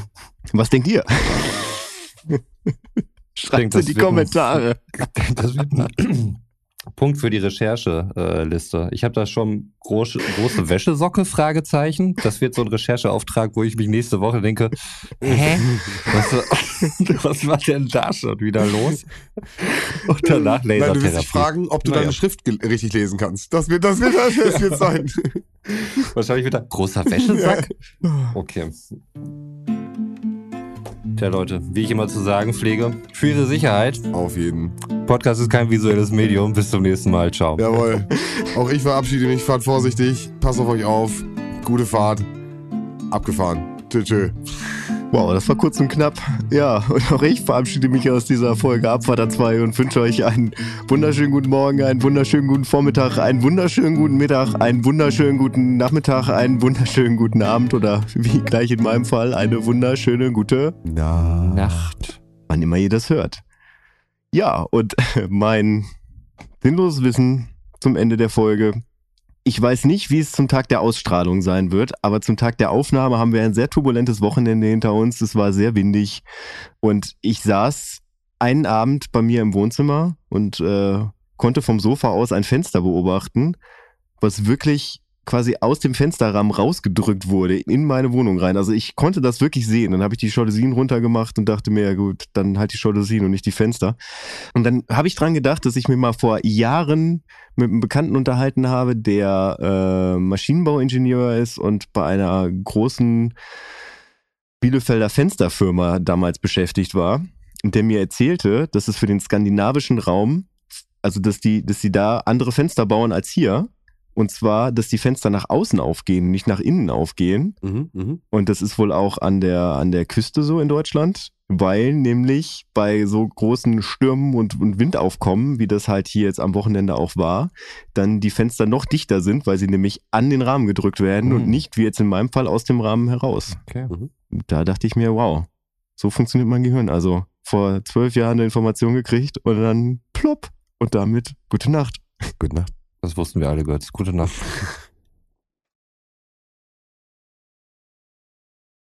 Was denkt ihr? Schreibt in die wird ein- Kommentare. Das wird ein Punkt für die Recherche-Liste. Ich habe da schon große, große Wäschesocke, Fragezeichen. Das wird so ein Rechercheauftrag, wo ich mich nächste Woche denke, hä? Was, was war denn da schon wieder los? Und danach Nein, du wirst dich Lasertherapie. fragen, ob du Naja. deine Schrift richtig lesen kannst. Das wird, das wird, das wird sein. Wahrscheinlich wieder großer Wäschesack. Okay. Tja, Leute, wie ich immer zu sagen pflege, für Ihre Sicherheit, Auf jeden. Podcast ist kein visuelles Medium. Bis zum nächsten Mal. Ciao. Jawohl. Auch ich verabschiede mich. Fahrt vorsichtig. Passt auf euch auf. Gute Fahrt. Abgefahren. Tschö, tschö. Wow, das war kurz und knapp. Ja, und auch ich verabschiede mich aus dieser Folge Abfahrt 2 und wünsche euch einen wunderschönen guten Morgen, einen wunderschönen guten Vormittag, einen wunderschönen guten Mittag, einen wunderschönen guten Nachmittag, einen wunderschönen guten Abend oder wie gleich in meinem Fall eine wunderschöne gute Na. Nacht. wann immer ihr das hört. Ja, und mein sinnloses Wissen zum Ende der Folge. Ich weiß nicht, wie es zum Tag der Ausstrahlung sein wird, aber zum Tag der Aufnahme haben wir ein sehr turbulentes Wochenende hinter uns. Es war sehr windig und ich saß einen Abend bei mir im Wohnzimmer und äh, konnte vom Sofa aus ein Fenster beobachten, was wirklich quasi aus dem Fensterrahmen rausgedrückt wurde in meine Wohnung rein. Also ich konnte das wirklich sehen. Dann habe ich die Jalousien runtergemacht und dachte mir, ja gut, dann halt die Jalousien und nicht die Fenster. Und dann habe ich dran gedacht, dass ich mir mal vor Jahren mit einem Bekannten unterhalten habe, der äh, Maschinenbauingenieur ist und bei einer großen Bielefelder Fensterfirma damals beschäftigt war und der mir erzählte, dass es für den skandinavischen Raum, also dass die, dass sie da andere Fenster bauen als hier. Und zwar, dass die Fenster nach außen aufgehen, nicht nach innen aufgehen. Mhm, mhm. Und das ist wohl auch an der, an der Küste so in Deutschland, weil nämlich bei so großen Stürmen und, und Windaufkommen, wie das halt hier jetzt am Wochenende auch war, dann die Fenster noch dichter sind, weil sie nämlich an den Rahmen gedrückt werden Mhm. und nicht, wie jetzt in meinem Fall, aus dem Rahmen heraus. Okay. Da dachte ich mir, wow, so funktioniert mein Gehirn. Also vor zwölf Jahren eine Information gekriegt und dann plopp und damit gute Nacht. Gute Nacht. Das wussten wir alle, Götz. Gute Nacht.